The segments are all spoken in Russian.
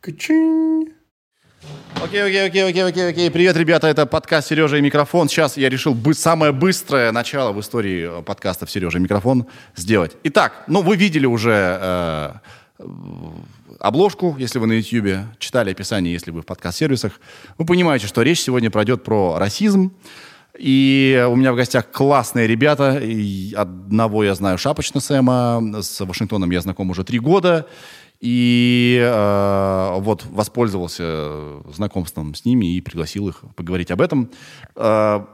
Качин. Окей, окей, окей, окей, окей, окей. Привет, ребята, это подкаст «Сережа и микрофон». Сейчас я решил бы самое быстрое начало в истории подкастов «Сережа и микрофон» сделать. Итак, ну вы видели уже э, обложку, если вы на YouTube, читали описание, если вы в подкаст-сервисах. Вы понимаете, что речь сегодня пройдет про расизм. И у меня в гостях классные ребята. И одного я знаю шапочно Сэма, с Вашингтоном я знаком уже три года. И э, вот воспользовался знакомством с ними и пригласил их поговорить об этом. Э,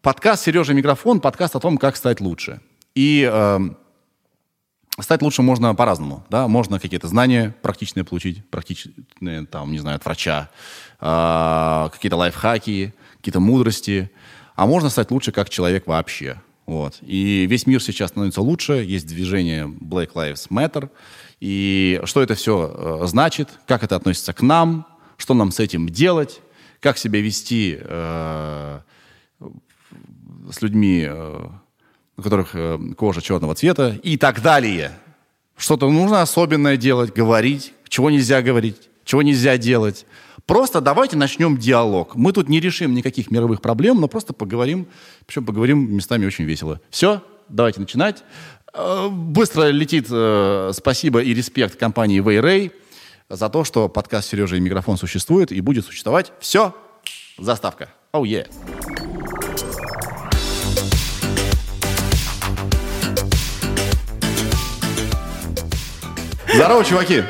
подкаст «Сережа микрофон», подкаст о том, как стать лучше. И э, стать лучше можно по-разному. Да? Можно какие-то знания практичные получить, практичные, там, не знаю, от врача, э, какие-то лайфхаки, какие-то мудрости. А можно стать лучше как человек вообще. Вот. И весь мир сейчас становится лучше. Есть движение Black Lives Matter – и что это все э, значит, как это относится к нам, что нам с этим делать, как себя вести э, с людьми, э, у которых э, кожа черного цвета и так далее. Что-то нужно особенное делать, говорить, чего нельзя говорить, чего нельзя делать. Просто давайте начнем диалог. Мы тут не решим никаких мировых проблем, но просто поговорим, причем поговорим местами очень весело. Все, давайте начинать. Э, быстро летит э, спасибо и респект компании Вейрей за то, что подкаст «Сережа и микрофон» существует и будет существовать. Все, заставка. Оу, oh, yeah. Здорово, чуваки.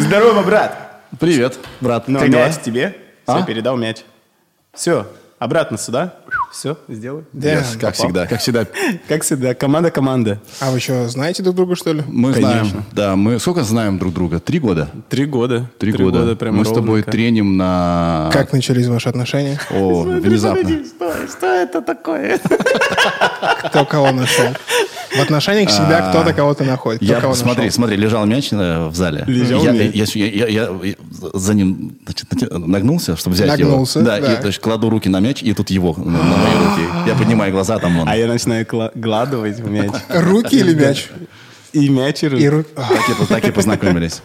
Здорово, брат. Привет, брат. Ну, как мяч тебе. А? Все, передал мяч. Все, обратно сюда. Все, сделай. Да, yes, как всегда, как всегда. Как всегда, команда-команда. А вы что, знаете друг друга, что ли? Мы Конечно. знаем. Да, мы сколько знаем друг друга? Три года? Три года. Три, Три года. года прям мы ровненько. с тобой треним на... Как начались ваши отношения? О, внезапно. Что, что это такое? Кто кого нашел? В отношениях всегда а, кто-то кого-то находит. Я, смотри, смотри, лежал мяч э, в зале. Лежал я, я, я, я, я за ним значит, нагнулся, чтобы взять нагнулся, его. Да, да. И, то есть, кладу руки на мяч, и тут его на, на мои руки. Я поднимаю глаза, там он. А я начинаю гладывать мяч. Руки или мяч? И мяч, и руки. Так, и, познакомились.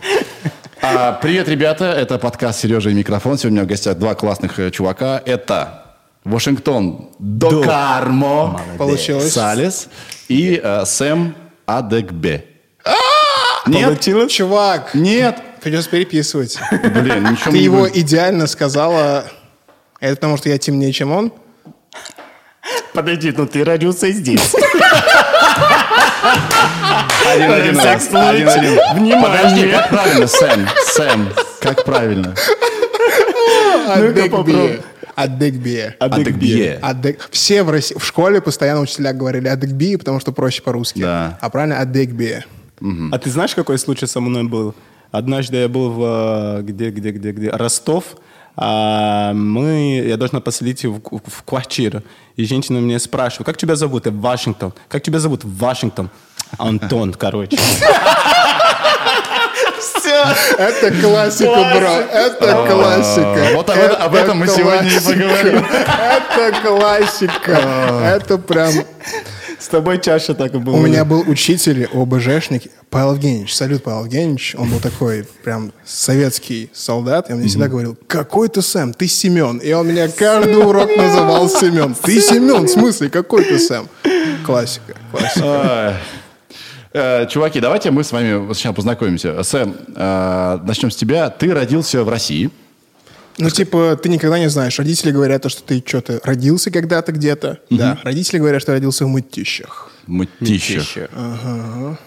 А, привет, ребята, это подкаст «Сережа и микрофон». Сегодня у меня в гостях два классных э, чувака. Это Вашингтон Докармо Получилось. Салес и э, Сэм Адекбе. Нет? Получилось? Чувак. Нет. Придется переписывать. Блин, ничего Ты не его идеально сказала. Это потому, что я темнее, чем он? Подожди, ну ты родился здесь. Один, один, один, один. Внимание. Подожди, как правильно, Сэм? Сэм, как правильно? Ну-ка попробуй. Адекбие. Адекбие. Адек... Все в, России, в школе постоянно учителя говорили адекбие, потому что проще по-русски. Да. А правильно адекбие. Угу. А ты знаешь, какой случай со мной был? Однажды я был в... Где, где, где, где? Ростов. А мы, я должна поселить в, в, в квартиру. И женщина меня спрашивает, как тебя зовут? Я Вашингтон. Как тебя зовут? Вашингтон. Антон, короче. Это классика, бро. Это классика. Вот об этом мы сегодня и поговорим. Это классика. Это прям... С тобой чаще так и было. У меня был учитель ОБЖшник Павел Евгеньевич. Салют, Павел Евгеньевич. Он был такой прям советский солдат. И он мне всегда говорил, какой ты Сэм? Ты Семен. И он меня каждый урок называл Семен. Ты Семен? В смысле? Какой ты Сэм? Классика. Классика. Э, чуваки, давайте мы с вами сейчас познакомимся. Сэм, начнем с тебя. Ты родился в России. Ну, типа, ты никогда не знаешь. Родители говорят, что ты что-то родился когда-то где-то. Угу. Да. Родители говорят, что родился в Мытищах. Мытищах. Ага.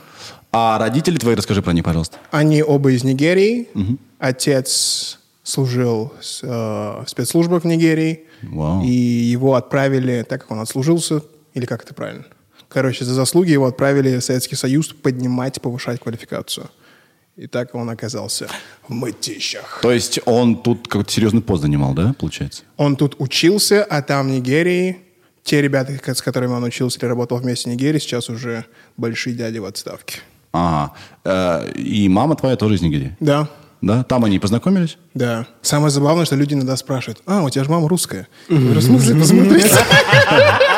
А родители твои, расскажи про них, пожалуйста. Они оба из Нигерии. Угу. Отец служил э, в спецслужбах в Нигерии. Вау. И его отправили, так как он отслужился, или как это правильно? Короче, за заслуги его отправили в Советский Союз поднимать, повышать квалификацию. И так он оказался в мытищах. То есть он тут какой-то серьезный пост занимал, да, получается? Он тут учился, а там в Нигерии те ребята, с которыми он учился или работал вместе в Нигерии, сейчас уже большие дяди в отставке. Ага. Э, и мама твоя тоже из Нигерии? Да. Да? Там они познакомились? Да. Самое забавное, что люди иногда спрашивают, а, у тебя же мама русская. Я говорю, в смысле, посмотрите.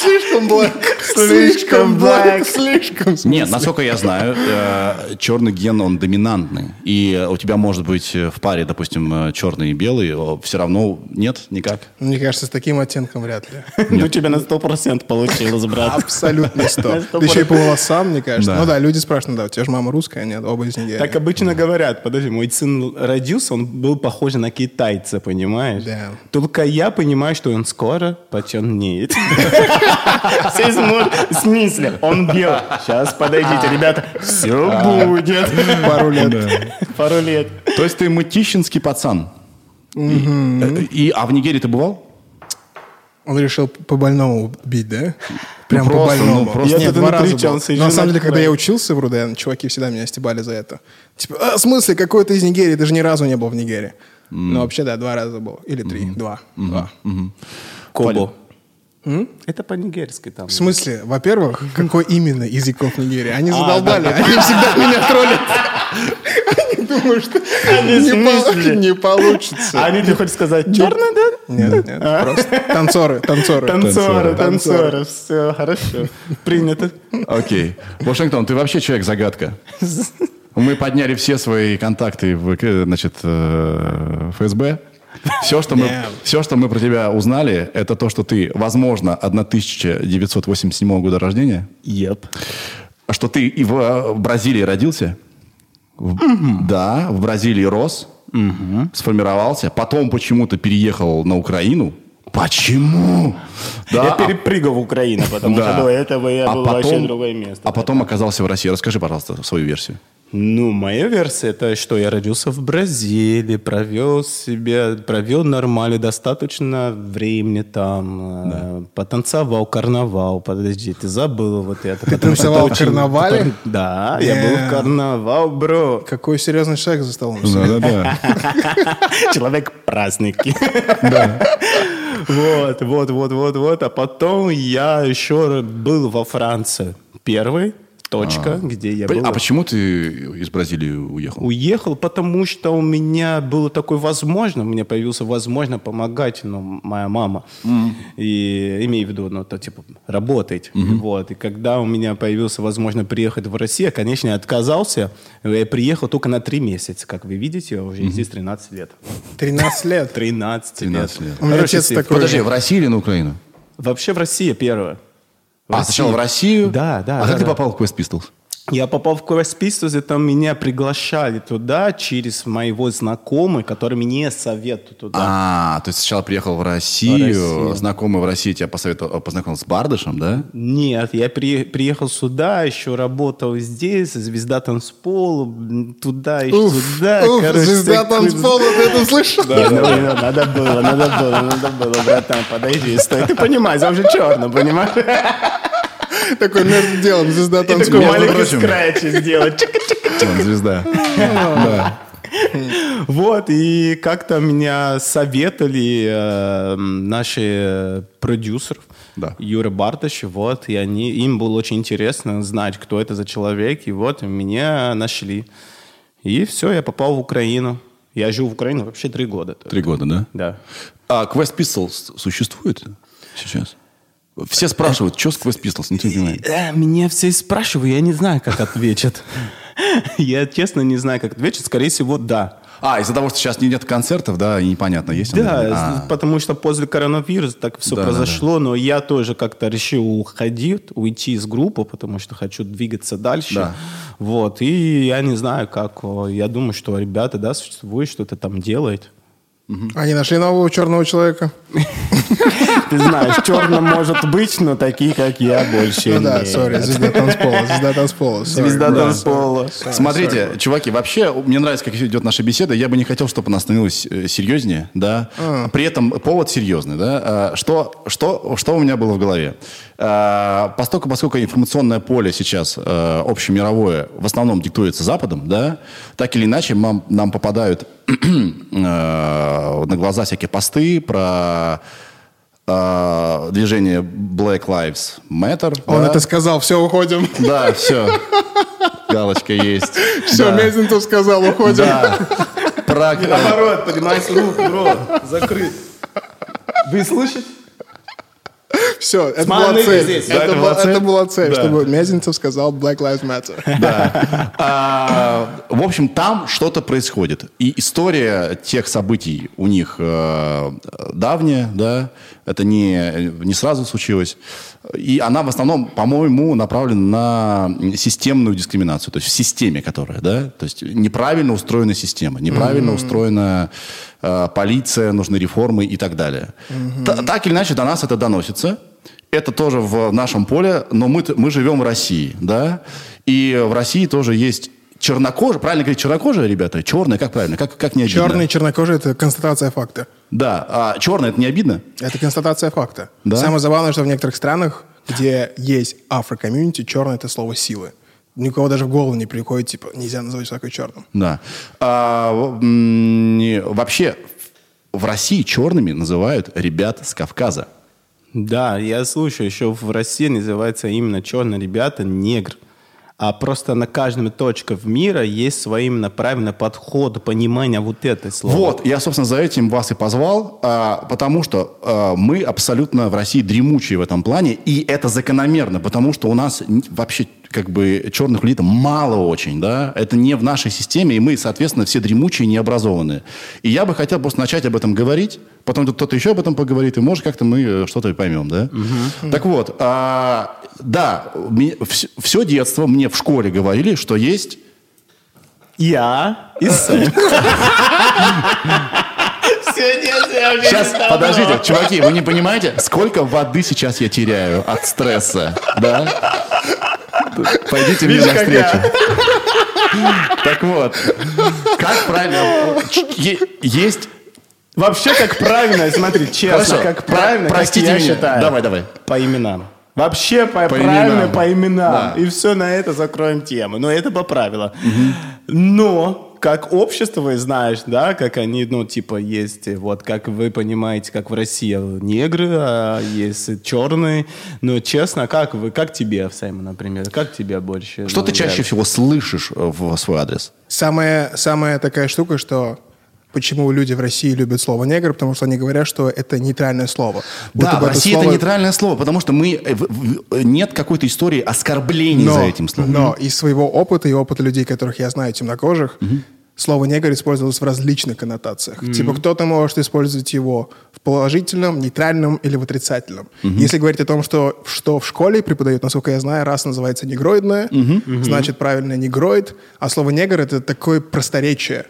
Слишком блэк. Слишком black. Слишком. Нет, насколько я знаю, э, черный ген, он доминантный. И у тебя может быть э, в паре, допустим, э, черный и белый, все равно нет, никак. Мне кажется, с таким оттенком вряд ли. Ну, у тебя на 100% получилось, брат. Абсолютно сто. На сто Да еще и по волосам, мне кажется. Ну да, люди спрашивают, да, у тебя же мама русская, нет, оба из Нигерии. Так обычно говорят, подожди, мой сын родился, он был похож на китайца, понимаешь? Да. Только я понимаю, что он скоро почернеет. Все смотрят, в смысле, он бел. Сейчас, подойдите, ребята, все будет. Пару лет. Пару лет. То есть ты мытищинский пацан. И, и- а в Нигерии ты бывал? Он решил по-больному бить, да? Прям просто, по-больному. ну, просто. Я Нет, два раза был. Но на самом деле, когда я учился в РУДН, чуваки всегда меня стебали за это. Типа, а, в смысле, какой ты из Нигерии? Ты же ни разу не был в Нигерии. Ну, вообще, да, два раза был. Или три. Два. Два. Кобо. Это по-нигерски там. В смысле, во-первых, какой именно из языков Нигерии? Они А, задолбали, они всегда меня троллят. Они думают, что Они не пол- не получится. А они, ты хочешь сказать, черный, да? Нет, нет, просто танцоры, танцоры. Танцоры, Танцоры. танцоры, все, хорошо. Принято. Окей. Вашингтон, ты вообще человек-загадка. Мы подняли все свои контакты в значит, э, ФСБ. Все что, мы, все, что мы про тебя узнали, это то, что ты, возможно, 1987 года рождения, Еп. что ты и в, э, в Бразилии родился, В- да, в Бразилии рос, сформировался, потом почему-то переехал на Украину. Почему? Да, Я а- перепрыгал в Украину, потому Да. что до этого я А был потом- вообще в другое место. А потом оказался в России. Расскажи, пожалуйста, свою версию. Ну, моя версия это, что я родился в Бразилии, провел себе, провел нормально, достаточно времени там, э, потанцевал карнавал. Подожди, ты забыл вот это. что танцевал в карнавале? Да, я был в карнавал, бро. Какой серьезный человек за столом. Да-да-да. Человек праздники. Вот, вот, вот, вот, вот. А потом я еще был во Франции. Первый точка, где я был. А почему ты из Бразилии уехал? Уехал, потому что у меня было такое возможно, у меня появился возможно помогать, ну, моя мама. И имею в виду, ну, то, типа, работать. Вот. И когда у меня появился возможно приехать в Россию, конечно, я отказался. Я приехал только на три месяца. Как вы видите, я уже здесь 13 лет. 13 лет. 13, 13 лет. У меня отец такой Подожди, в России или на Украину? Вообще в России первое. В А, сначала в Россию? Да, да, А да, как ты да. попал в Quest Pistols? Я попал в Pistols, и там меня приглашали туда через моего знакомого, который мне советует туда. А, то есть сначала приехал в Россию, В Россию. знакомый в России тебя посоветовал, познакомился с Бардышем, да? Нет, я при- приехал сюда, еще работал здесь, звезда танцпола, туда и сюда. уф, короче, звезда танцпола, ты это слышал? Не, ну, ну, надо было, надо было, надо было, братан, подойди, стой. Ты понимаешь, я уже черный, понимаешь? Такой между делом звезда И такой маленький скретч сделать. Звезда. Да. Вот, и как-то меня советовали э, наши продюсеры, Да. Юра Барташ, вот, и они, им было очень интересно знать, кто это за человек, и вот меня нашли. И все, я попал в Украину. Я жил в Украине вообще три года. Три года, да? Да. А Quest Pistols существует сейчас? Все спрашивают, что с Quest Pistols, никто не понимает. Э, Меня все спрашивают, я не знаю, как ответят. Я честно не знаю, как ответить. Скорее всего, да. А, из-за того, что сейчас нет концертов, да, и непонятно, есть он? Да, А, потому что после коронавируса так все Да, да, произошло, но я тоже как-то решил уходить, уйти из группы, потому что хочу двигаться дальше. Да. Вот, и я не знаю, как, я думаю, что ребята, да, существуют, что-то там Они нашли нового черного человека. Ты знаешь, черным может быть, но такие, как я, больше Ну да, сори, звезда танцпола, звезда танцпола. Звезда Да. танцпола. Смотрите, чуваки, вообще мне нравится, как идет наша беседа. Я бы не хотел, чтобы она становилась э, серьезнее, да. При этом повод серьезный, да. А, Что, что, что у меня было в голове? А, Поскольку, поскольку информационное поле сейчас э, общемировое в основном диктуется Западом, да, так или иначе нам, нам попадают э, на глаза всякие посты про э, движение Black Lives Matter. Он да. это сказал, все, уходим. Да, все. Галочка есть. Все, Да. Мезентов сказал, уходим. Да. Про... Наоборот, понимаешь, рук, рот закрыт. Вы слышите? Все, это была цель. Это была цель? это была цель, Да. чтобы Мезенцев сказал Black Lives Matter. Да. А, В общем, там что-то происходит. И история тех событий у них э, давняя, да, это не, не сразу случилось. И она в основном, по-моему, направлена на системную дискриминацию, то есть в системе, которая, да, то есть неправильно устроена система, неправильно устроена э, полиция, нужны реформы и так далее. Та- Так или иначе до нас это доносится. Это тоже в нашем поле, но мы, мы живем в России, да, и в России тоже есть чернокожие, правильно говорить чернокожие, ребята? Черные, как правильно? Как, как не обидно? Черный, чернокожий – это констатация факта. Да, а черный это не обидно? Это констатация факта. Да? Самое забавное, что в некоторых странах, где есть афро-комьюнити, черный – это слово силы. Никого даже в голову не приходит, типа, нельзя называть человека черным. Да. А, вообще в России черными называют ребят с Кавказа. Да, я слушаю, еще в России называется именно черные ребята негр. А просто на каждом точке мира есть свой именно правильный подход, понимание вот этой слова. Вот, я, собственно, за этим вас и позвал, а, потому что а, мы абсолютно в России дремучие в этом плане, и это закономерно, потому что у нас вообще как бы черных людей мало очень, да, это не в нашей системе, и мы, соответственно, все дремучие, необразованные. И я бы хотел просто начать об этом говорить, потом тут кто-то еще об этом поговорит, и может как-то мы э, что-то поймем, да? Так вот, а, да, все детство мне в школе говорили, что есть Я и Сэм. Сейчас, подождите, чуваки, вы не понимаете, сколько воды сейчас я теряю от стресса, да? Пойдите мне навстречу. Так вот, как правильно... Есть... Вообще, как правильно, смотри, честно, Хорошо, как про- правильно, простите как я меня. считаю. Давай, давай. По именам. Вообще по, По правильно именам. по именам. Да. И все на это закроем тему. Но это по правилам. Но как общество, вы знаешь, да, как они, ну, типа, есть, вот как вы понимаете, как в России негры, а есть черные. Но честно, как вы, как тебе, Сэм, например, как тебе больше? Что ну, ты чаще всего слышишь э, в свой адрес? Самая, самая такая штука, что почему люди в России любят слово «негр», потому что они говорят, что это нейтральное слово. Будто Да, в России это слово- нейтральное слово, потому что мы э, в- нет какой-то истории оскорблений но, за этим словом. Но из своего опыта и опыта людей, которых я знаю, темнокожих, слово «негр» использовалось в различных коннотациях. Типа кто-то может использовать его в положительном, нейтральном или в отрицательном. Если говорить о том, что, что в школе преподают, насколько я знаю, раса называется негроидная, значит правильно негроид, а слово «негр» — это такое просторечие.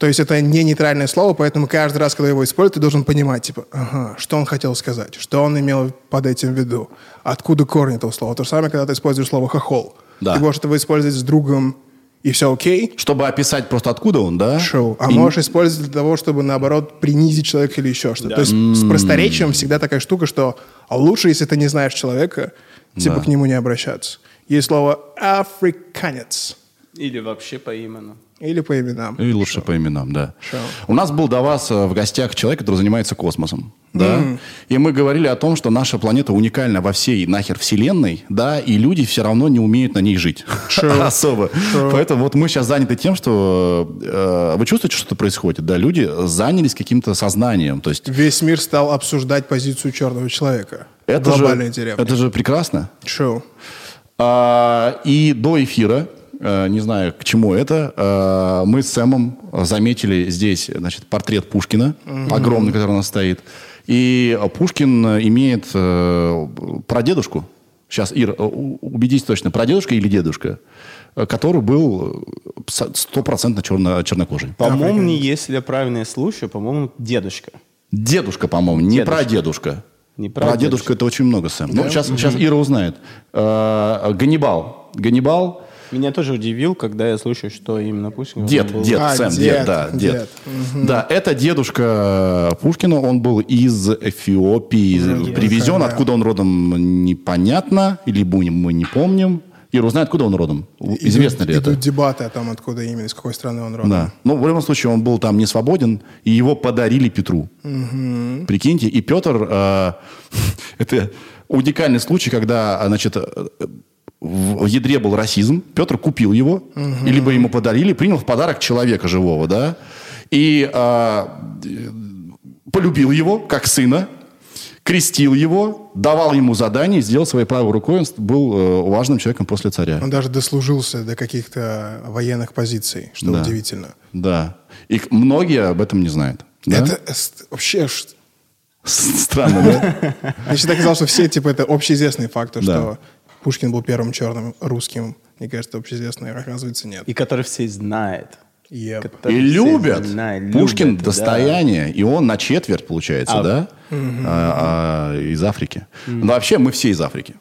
То есть это не нейтральное слово, поэтому каждый раз, когда его используют, ты должен понимать, типа, ага, что он хотел сказать, что он имел под этим в виду, откуда корень этого слова. То же самое, когда ты используешь слово «хохол». Да. Ты можешь его использовать с другом, и все окей, Чтобы описать просто откуда он, да? шоу. А И- можешь использовать для того, чтобы, наоборот, принизить человека или еще что-то. То есть с просторечием всегда такая штука, что а лучше, если ты не знаешь человека, типа Да. к нему не обращаться. Есть слово «африканец» Или вообще по имени. Или по именам. И лучше по именам, да. Шо. У нас был до вас э, в гостях человек, который занимается космосом. Да? И мы говорили о том, что наша планета уникальна во всей нахер вселенной, да, и люди все равно не умеют на ней жить. Особо. Поэтому вот мы сейчас заняты тем, что э, вы чувствуете, что происходит, да, люди занялись каким-то сознанием. То есть Весь мир стал обсуждать позицию черного человека. это же, деревня. это же прекрасно. Шоу. А, и до эфира, не знаю, к чему это, э, мы с Сэмом заметили здесь, значит, портрет Пушкина, огромный, который у нас стоит. И Пушкин имеет э, прадедушку, сейчас, Ир, э, убедись точно, прадедушка или дедушка, э, который был э, стопроцентно черно, чернокожий. По-моему, не если я правильно слушаю, по-моему, дедушка. Дедушка, по-моему, не Дедушка. прадедушка. Не Прадедушка прадедушка. это очень много, Сэм. Ну, сейчас, сейчас Ира узнает. Э, Ганнибал. Ганнибал Меня тоже удивил, когда я слышу, что именно Пушкин Дед, был- дед, А, Сэм, дед, дед, да, дед. дед. Да, это дедушка Пушкина, он был из Эфиопии, привезен, да. откуда он родом, непонятно, или мы, не помним. Ира узнает, откуда он родом? Известно ли идут, это? Идут дебаты о том, откуда именно, из какой страны он родом. Да. Ну, в любом случае, он был там не свободен, и его подарили Петру. Прикиньте, и Петр... э, это уникальный случай, когда, значит, э, в ядре был расизм, Петр купил его, и либо ему подарили, принял в подарок человека живого, да, и э, полюбил его как сына, крестил его, давал ему задания, сделал своей правой рукой, он был э, важным человеком после царя. Он даже дослужился до каких-то военных позиций, что Да. удивительно. Да. И многие об этом не знают. Да? Это вообще... Странно, да? Я всегда казалось, что все, типа, это общеизвестный факт, то, Да. что Пушкин был первым черным русским. Мне кажется, общеизвестный, оказывается, нет. И который все знают. Yep. И любят. знают, Пушкин любят, да. достояние, и он на четверть, получается, А- да? А, а, из Африки. Но вообще мы все из Африки.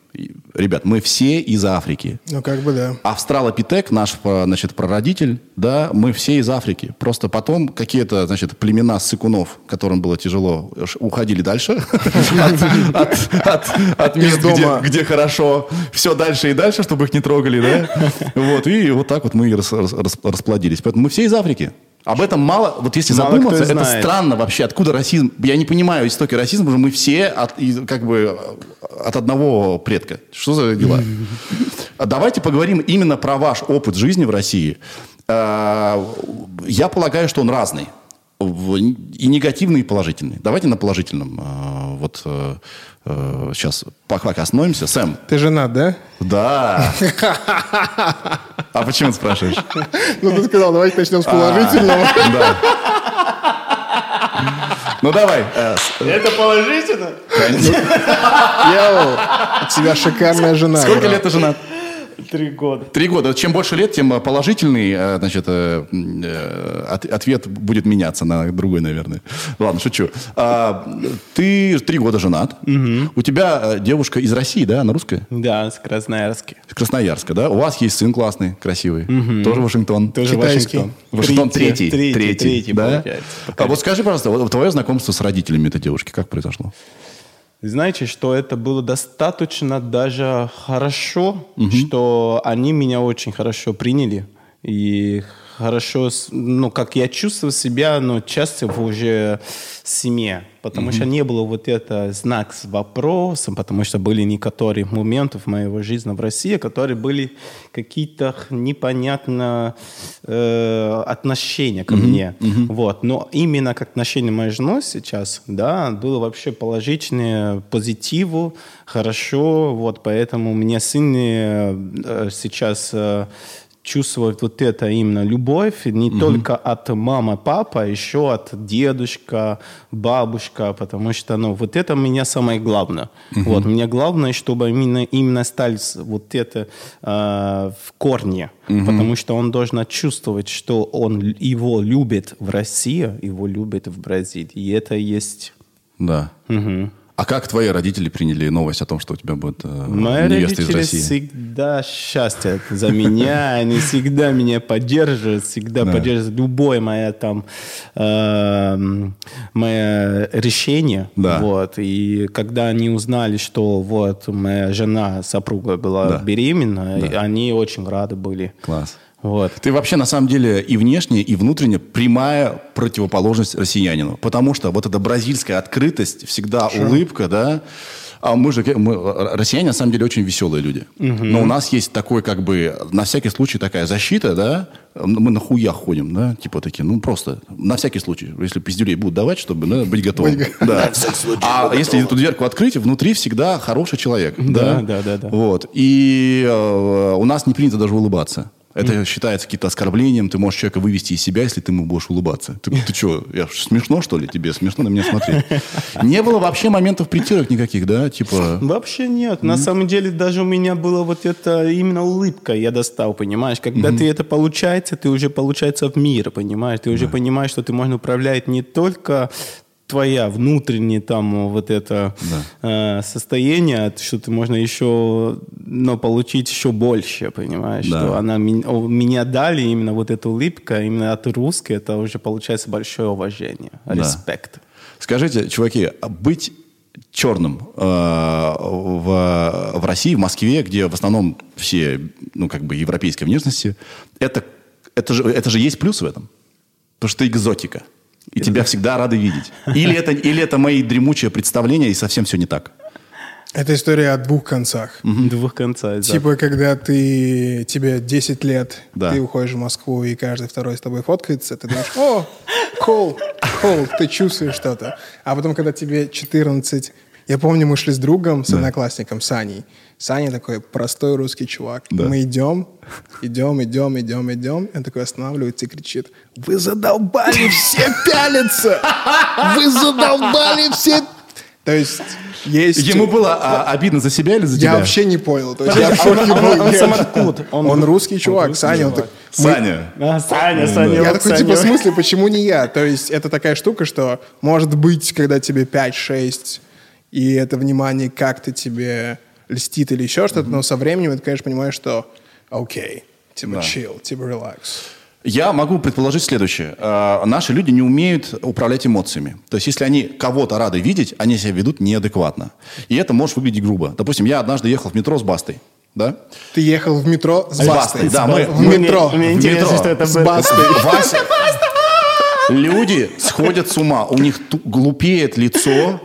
Ребят, мы все из Африки. Ну, как бы, да. Австралопитек, наш, э, значит, прародитель, да, мы все из Африки. Просто потом какие-то, значит, племена ссыкунов, которым было тяжело, уходили дальше от- мест, где- дома. где хорошо. Все дальше и дальше, чтобы их не трогали, да? Вот, и вот так вот мы расплодились. Поэтому мы все из Африки. Об этом мало, вот если Мало задуматься, это знает. странно вообще. Откуда расизм? Я не понимаю истоки расизма, потому что мы все от, как бы от одного предка. Что за дела? А Давайте поговорим именно про ваш опыт жизни в России. А, Я полагаю, что он разный. И негативный, и положительный. Давайте на положительном. а, Вот э, э, сейчас пока остановимся. Сэм. Ты женат, да? Да. А почему ты спрашиваешь? Ну, ты сказал, давайте начнем с А. положительного. Да. Ну давай. э, Это положительно? Йоу, у тебя шикарная жена. Сколько лет ты женат? Три года. Три года. Чем больше лет, тем э, положительный э, значит, э, ответ будет меняться на другой, наверное. Ладно, шучу. А, Ты три года женат. У тебя девушка из России, да? Она русская? Да, с Красноярске. Из Красноярска, да? У вас есть сын классный, красивый. Тоже Вашингтон. Тоже Китайский. Вашингтон. Вашингтон третий. Третий, третий, да? получается. А вот скажи, пожалуйста, вот твое знакомство с родителями этой девушки как произошло? Знаете, что это было достаточно даже хорошо, что они меня очень хорошо приняли. И хорошо, ну, как я чувствовал себя, ну, часто в уже семье. Потому что не было вот это знак с вопросом, потому что были некоторые моменты в моей жизни в России, которые были какие-то непонятно э, отношения ко мне. Вот. Но именно как отношение моей жены сейчас, да, было вообще положительное, позитиву, хорошо. Вот, поэтому мне сын э, сейчас э, чувствует вот это именно любовь не только от мамы, папа, еще от дедушка, бабушка, потому что, ну, вот это меня самое главное. Вот, мне главное, чтобы именно, именно стали вот это э, в корне, потому что он должен чувствовать, что он его любит в России, его любит в Бразилии, и это есть... Да. А как твои родители приняли новость о том, что у тебя будет э, Мои невеста из России? всегда счастья за меня, они всегда меня поддерживают, всегда Да. поддерживают любое мое там эм, мое решение, Да. вот. И когда они узнали, что вот моя жена, супруга была Да. беременна, и они очень рады были. Класс. Вот. Ты вообще, на самом деле, и внешне, и внутренне прямая противоположность россиянину. Потому что вот эта бразильская открытость, всегда улыбка, да, а мы же, мы, россияне, на самом деле, очень веселые люди. Но у нас есть такой, как бы, на всякий случай такая защита, да, мы на хуях ходим, да, типа такие, ну, просто, на всякий случай, если пиздюлей будут давать, чтобы да, быть готовым. Да. А если эту дверку открыть, внутри всегда хороший человек. Да, да, да, да. Вот. И э, у нас не принято даже улыбаться. Это считается каким-то оскорблением. Ты можешь человека вывести из себя, если ты ему будешь улыбаться. Ты, ты что, я смешно, что ли, тебе? Смешно на меня смотреть. Не было вообще моментов притирок никаких, да? Типа... Вообще нет. На самом деле даже у меня была вот эта именно улыбка, я достал, понимаешь? Когда ты это получается, ты уже получается в мир, понимаешь? Ты уже понимаешь, что ты можно управлять не только твоя внутренняя там вот это э, состояние, что ты можно еще, но получить еще больше, понимаешь? Да. Что она меня дали именно вот эта улыбка, именно от русской, это уже получается большое уважение, респект. Скажите, чуваки, а быть черным э, в, в России, в Москве, где в основном все, ну, как бы, европейской внешности, это, это, же, это же есть плюс в этом. Потому что ты экзотика. И тебя всегда рады видеть. Или это, или это мои дремучие представления, и совсем все не так. Это история о двух концах. Двух конца. да. Типа, когда ты, тебе 10 лет, Да. ты уходишь в Москву, и каждый второй с тобой фоткается, ты думаешь, о, cool, cool, ты чувствуешь что-то. А потом, когда тебе 14, Я помню, мы шли с другом, с одноклассником, Саней. Саня такой простой русский чувак. Да. Мы идем, идем, идем, идем, идем. Он такой останавливается и кричит, вы задолбали все пялиться! Вы задолбали все... То есть есть... Ему было а, обидно за себя или за тебя? Я вообще не понял. То есть я в шоке Он- он- был. он сам откуда? Он- Он русский чувак, Саня. он чувак. так- мы- Саня. А, Саня, Саня. Я вот такой, типа, Саня. в смысле, почему не я? То есть это такая штука, что может быть, когда тебе 5-6, и это внимание как-то тебе льстит или еще что-то, но со временем ты, конечно, понимаешь, что окей, типа Да. chill, типа relax. Я могу предположить следующее. Э, Наши люди не умеют управлять эмоциями. То есть, если они кого-то рады видеть, они себя ведут неадекватно. И это может выглядеть грубо. Допустим, я однажды ехал в метро с Бастой. Да? Ты ехал в метро с С Бастой. Бастой, да, мы- в Мне- метро. Мне В интересно, метро. что это С. Бастой. Вася. Люди сходят с ума. У них ту- глупеет лицо,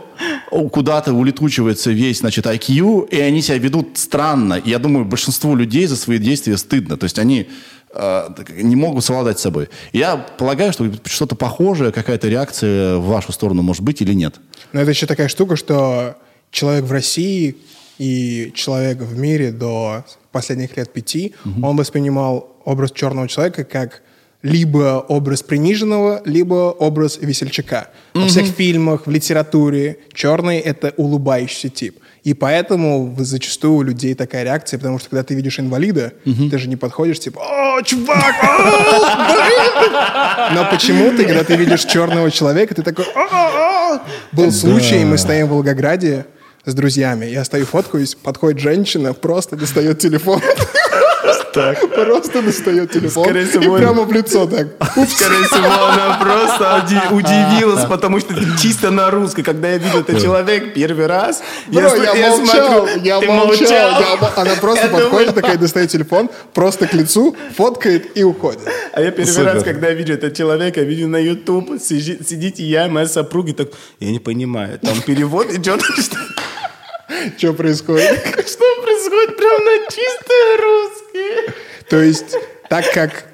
куда-то улетучивается весь, значит, IQ, и они себя ведут странно. И я думаю, большинству людей за свои действия стыдно. То есть они э, не могут совладать с собой. Я полагаю, что что-то похожее, какая-то реакция в вашу сторону может быть или нет. Но это еще такая штука, что человек в России и человек в мире до последних лет пяти, он воспринимал образ черного человека как либо образ приниженного, либо образ весельчака. Во всех фильмах, в литературе черный — это улыбающийся тип. И поэтому зачастую у людей такая реакция, потому что когда ты видишь инвалида, ты же не подходишь типа «О, чувак! о, блин!» Но почему-то, когда ты видишь черного человека, ты такой «О-о-о!» Был случай, мы стоим в Волгограде с друзьями. Я стою, фоткаюсь, подходит женщина, просто достает телефон. Просто достает телефон. Скорее всего, И прямо в лицо так. Скорее всего, она просто уди- удивилась, потому что чисто на русском. Когда я видел этот человек первый раз, Бро, см- я, молчал, смотрю, я ты молчал. молчал. я она просто Я подходит, думаю- такая достает телефон, просто к лицу, фоткает и уходит. А я первый Супер. раз, когда вижу этого человека, вижу на YouTube, сижи- сидите я, моя супруга, так, я не понимаю, там перевод идет, что, Что происходит? что происходит прям на чистый русский. То есть, так как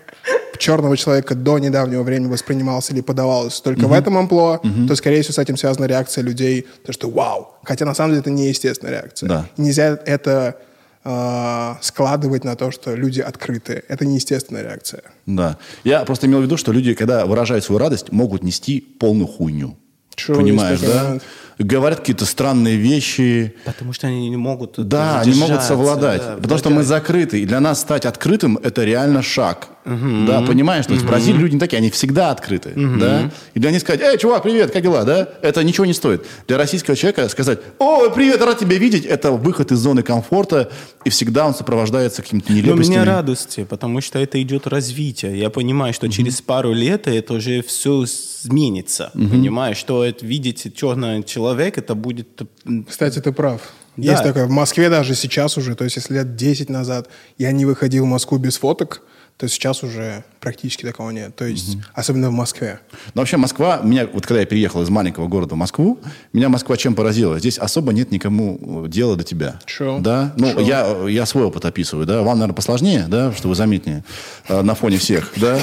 черного человека до недавнего времени воспринимался или подавалось только в этом амплуа, то, скорее всего, с этим связана реакция людей, то, что вау. Хотя, на самом деле, это неестественная реакция. Да. Нельзя это э, складывать на то, что люди открыты. Это неестественная реакция. Да. Я просто имел в виду, что люди, когда выражают свою радость, могут нести полную хуйню. True, Понимаешь, да? момент. Говорят какие-то странные вещи. Потому что они не могут Да, они могут совладать. потому что мы закрыты. И для нас стать открытым – это реально шаг. Да, понимаешь? То есть в Бразилии люди не такие, они всегда открыты. Да? И для них сказать, эй, чувак, привет, как дела? Да? Это ничего не стоит. Для российского человека сказать, о, привет, рад тебя видеть, это выход из зоны комфорта, и всегда он сопровождается какими-то Но нелепостями. мне радости, потому что это идет развитие. Я понимаю, что через пару лет это уже все изменится. Понимаю, что это, видеть черного человека, это будет... Кстати, ты прав. Да. Есть такое. В Москве даже сейчас уже, то есть если лет 10 назад я не выходил в Москву без фоток, то сейчас уже практически такого нет. То есть, особенно в Москве. Но вообще Москва, меня, вот когда я переехал из маленького города в Москву, меня Москва чем поразила? Здесь особо нет никому э, дела до тебя. True. Да? Ну, True. я, я свой опыт описываю, да? Вам, наверное, посложнее, да, что вы заметнее э, на фоне всех, да?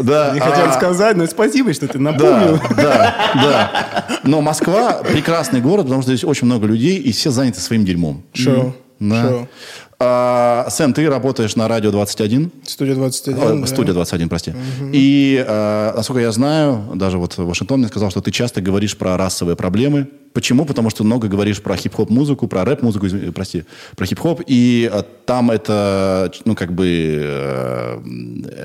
Да. Не хотел а- сказать, но спасибо, что ты напомнил. да, да. Но Москва прекрасный город, потому что здесь очень много людей, и все заняты своим дерьмом. Шоу. Да. А, Сэм, ты работаешь на радио 21. Студия 21. О, да. Студия 21, прости. И, э, насколько я знаю, даже вот Вашингтон мне сказал, что ты часто говоришь про расовые проблемы. Почему? Потому что много говоришь про хип-хоп музыку, про рэп-музыку, извини, прости, про хип-хоп, и э, там это, ну, как бы, э,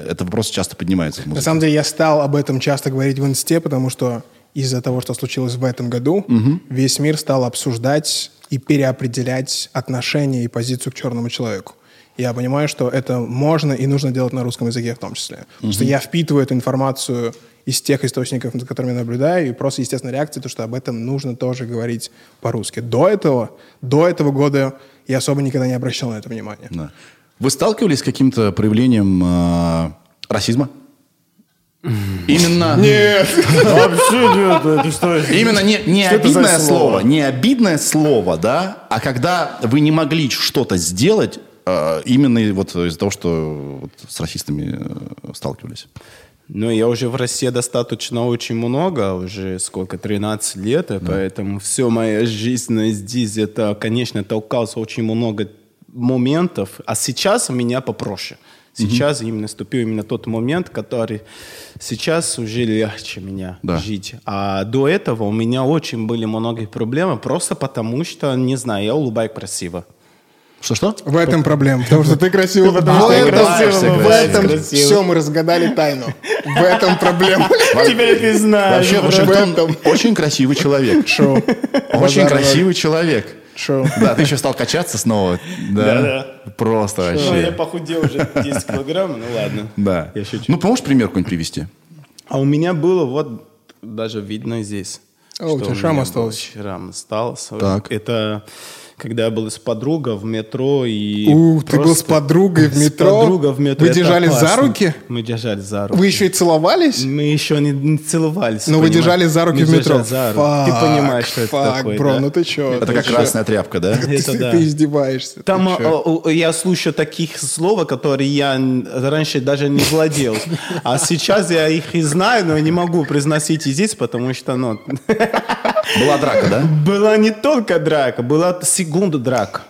это вопрос часто поднимается На самом деле я стал об этом часто говорить в инсте, потому что из-за того, что случилось в этом году, весь мир стал обсуждать и переопределять отношение и позицию к черному человеку. Я понимаю, что это можно и нужно делать на русском языке в том числе. Потому что я впитываю эту информацию из тех источников, за которыми я наблюдаю, и просто естественная реакция, то, что об этом нужно тоже говорить по-русски. До этого, до этого года я особо никогда не обращал на это внимания. Да. Вы сталкивались с каким-то проявлением э, расизма? Именно... Нет! Вообще нет, это что? Именно не, не Что обидное слово, слово? не обидное слово, да, а когда вы не могли что-то сделать, э, именно вот из-за того, что вот с расистами э, сталкивались. Ну, я уже в России достаточно очень много, уже сколько, 13 лет, и поэтому все моя жизнь здесь, это, конечно, толкался очень много моментов, а сейчас у меня попроще. Сейчас именно наступил именно тот момент, который сейчас уже легче меня Да. жить. А до этого у меня очень были многие проблемы, просто потому что, не знаю, я улыбаюсь красиво. Что-что? В этом проблема, потому что ты красивый. В потому я этом, в этом все, мы разгадали тайну. В этом проблема. Теперь ты знаешь. Вообще, в Вашингтон этом. очень красивый человек. Шоу. Очень красивый человек. Шоу. Да, ты еще стал качаться снова. Да. Да-да. Просто Ну, я вообще. похудел уже 10 килограмм, ну ладно. Да. Я шучу. Ну, поможешь пример какой-нибудь привести? А у меня было вот даже видно здесь. О, у что тебя шрам остался. Шрам остался. Так. Это когда я был с подругой в метро и... У, ты был просто- с подругой в С метро? подругой в метро. Вы это держались за руки? Мы держались за руки. Вы еще и целовались? Мы еще не, не целовались. Но вы держались за руки Мы в метро. за руки. Ты Фак, понимаешь, что это фак, такое, бро, да? ну ты чё? Это ты как чё? красная тряпка, да? Ты, Это да. ты издеваешься. ты Там а, а, я слушаю таких слов, которые я раньше даже не владел. А сейчас я их и знаю, но не могу произносить и здесь, потому что ну, Была драка, да? была не только драка, была секунда драка.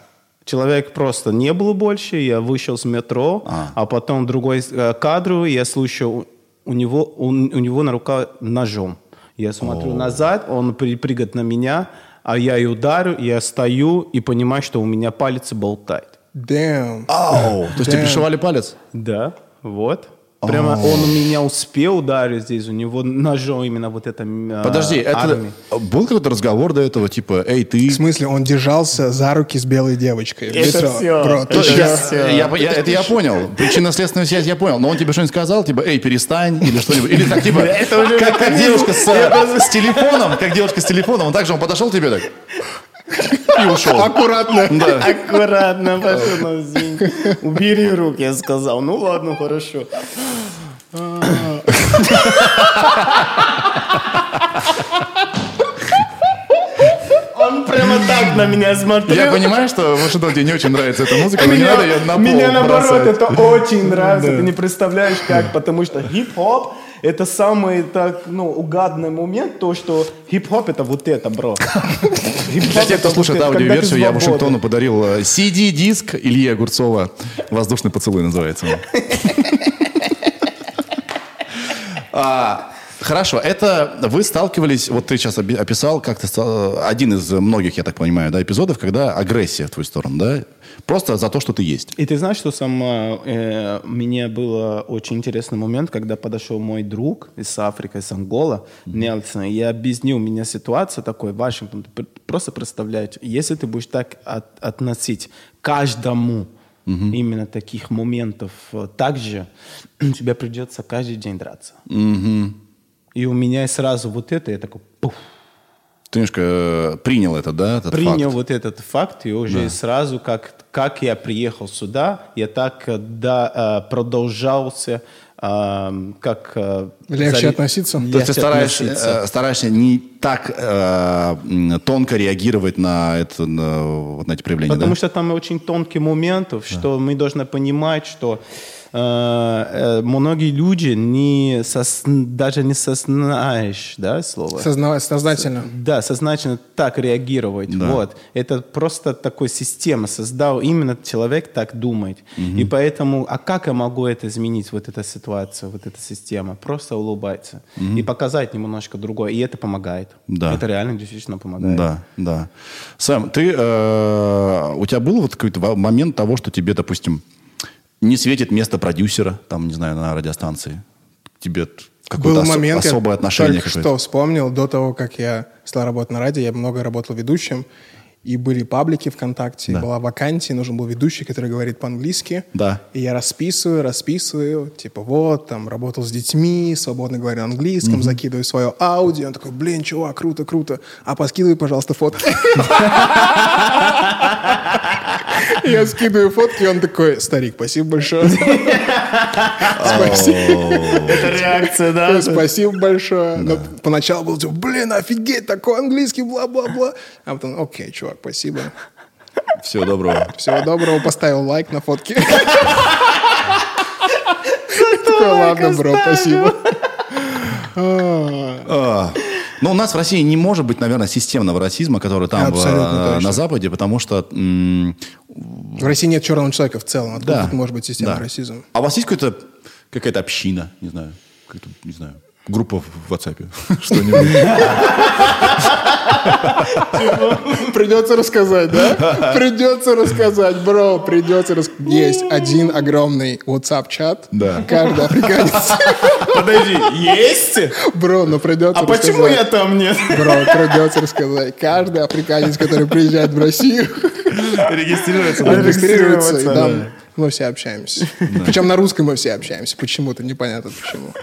Человек просто не было больше, я вышел с метро, А. а, потом другой э, кадр, я слушаю, у него, у, у него на руках ножом. Я смотрю назад, он при- прыгает на меня, а я и ударю, я стою и понимаю, что у меня палец болтает. Damn. Ау! То есть тебе пришивали палец? Да, вот. Прямо он меня успел ударить здесь, у него ножом именно вот это э, Подожди, это армия. был какой-то разговор до этого, типа, эй, ты... В смысле, он держался за руки с белой девочкой. в Это метро. всё. Бро, Это? Я- всё. я- я- это я понял. Причинно-следственную связь я понял. Но он тебе что-нибудь сказал, типа, эй, перестань, или что-нибудь. Или так, типа, как, девушка с, с телефоном, как девушка с телефоном, он также он подошел к тебе так и ушел. Аккуратно. Да. Аккуратно, пошел на извини. Убери руки, я сказал. Ну ладно, хорошо. Он прямо так на меня смотрел. Я понимаю, что Вашингтон тебе не очень нравится эта музыка, но не надо ее на пол Меня наоборот бросать. это очень нравится. Ты не представляешь как, потому что хип-хоп это самый так, ну, угадный момент, то, что хип-хоп это вот это, бро. Для тех, кто слушает аудиоверсию, я Вашингтону подарил э, CD-диск Ильи Огурцова. «Воздушный поцелуй» называется. А, Хорошо, это вы сталкивались, вот ты сейчас описал, как ты стал, один из многих, я так понимаю, да, эпизодов, когда агрессия в твою сторону, да? Просто за то, что ты есть. И ты знаешь, что сама э, мне был очень интересный момент, когда подошел мой друг из Африки, из Ангола, Нельсон, и объяснил мне ситуацию такой, Вашингтон, ты просто представляете, если ты будешь так от- относить каждому именно таких моментов э, так же, тебе придется каждый день драться. И у меня сразу вот это, я такой, пуф, Ты немножко э, принял это, да, этот принял факт? вот этот факт, и уже сразу, как, как я приехал сюда, я так э, да, э, продолжался, как... Легче заре- относиться? То есть ты стараешься, относиться. стараешься не так э, тонко реагировать на, это, на, на эти проявления, Потому да? что там очень тонкий момент, что мы должны понимать, что многие люди не сос- даже не сознаешь, да, слово? Созна- Сознательно. Да, сознательно так реагировать. Да. Вот. Это просто такой система создал. Именно человек так думает. И поэтому, а как я могу это изменить, вот эта ситуация, вот эта система? Просто улыбаться. И показать немножко другое. И это помогает. Да. Это реально действительно помогает. Да, да. Сэм, ты, э, у тебя был вот какой-то момент того, что тебе, допустим, не светит место продюсера, там, не знаю, на радиостанции? Тебе какое-то Был осо- момент, особое я отношение только какое-то? что вспомнил, до того, как я стал работать на радио, я много работал ведущим, и были паблики ВКонтакте, Да. была вакансия, нужен был ведущий, который говорит по-английски. Да. И я расписываю, расписываю, типа, вот, там, работал с детьми, свободно говорю на английском, закидываю свое аудио, он такой, блин, чувак, круто, круто, а поскидывай, пожалуйста, фотки. Я скидываю фотки, и он такой, старик, спасибо большое. Спасибо. Это реакция, да? Спасибо большое. Поначалу был типа, блин, офигеть, такой английский, бла-бла-бла. А потом, окей, чувак, спасибо. Всего доброго. Всего доброго, поставил лайк на фотке. Такой, ладно, бро, спасибо. А, Ну, у нас в России не может быть, наверное, системного расизма, который там в- точно. на Западе, потому что... В России нет черного человека в целом. Откуда Да. может быть системный да. расизм? А у вас есть какая-то община, не знаю, не знаю, группа в WhatsApp, что-нибудь? Придется рассказать, да? Придется рассказать, бро, придется рассказать. Есть один огромный WhatsApp-чат. Да. Каждый африканец. Подожди, есть? Бро, ну придется А почему я рассказать. там нет? Бро, придется рассказать. Каждый африканец, который приезжает в Россию, Регистрируется. регистрируется, мы все общаемся. Причем на русском мы все общаемся. Почему-то, непонятно почему.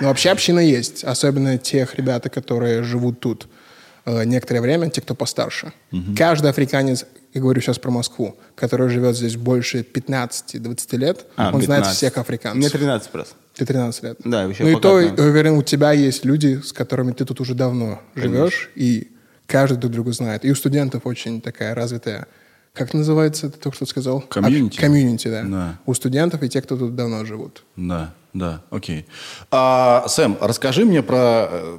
Но вообще община есть. Особенно тех ребята, которые живут тут э, некоторое время, те, кто постарше. Каждый африканец, я говорю сейчас про Москву, который живет здесь больше 15-20 лет, А, он знает 15. всех Мне африканцев. 13 просто. Ты 13 лет. Да, еще Ну и то, я уверен, у тебя есть люди, с которыми ты тут уже давно живешь, и каждый друг друга знает. И у студентов очень такая развитая, как называется, ты только что сказал? Комьюнити. Комьюнити, да. Да. У студентов и тех, кто тут давно живут. Да, да, окей. А, Сэм, расскажи мне про э,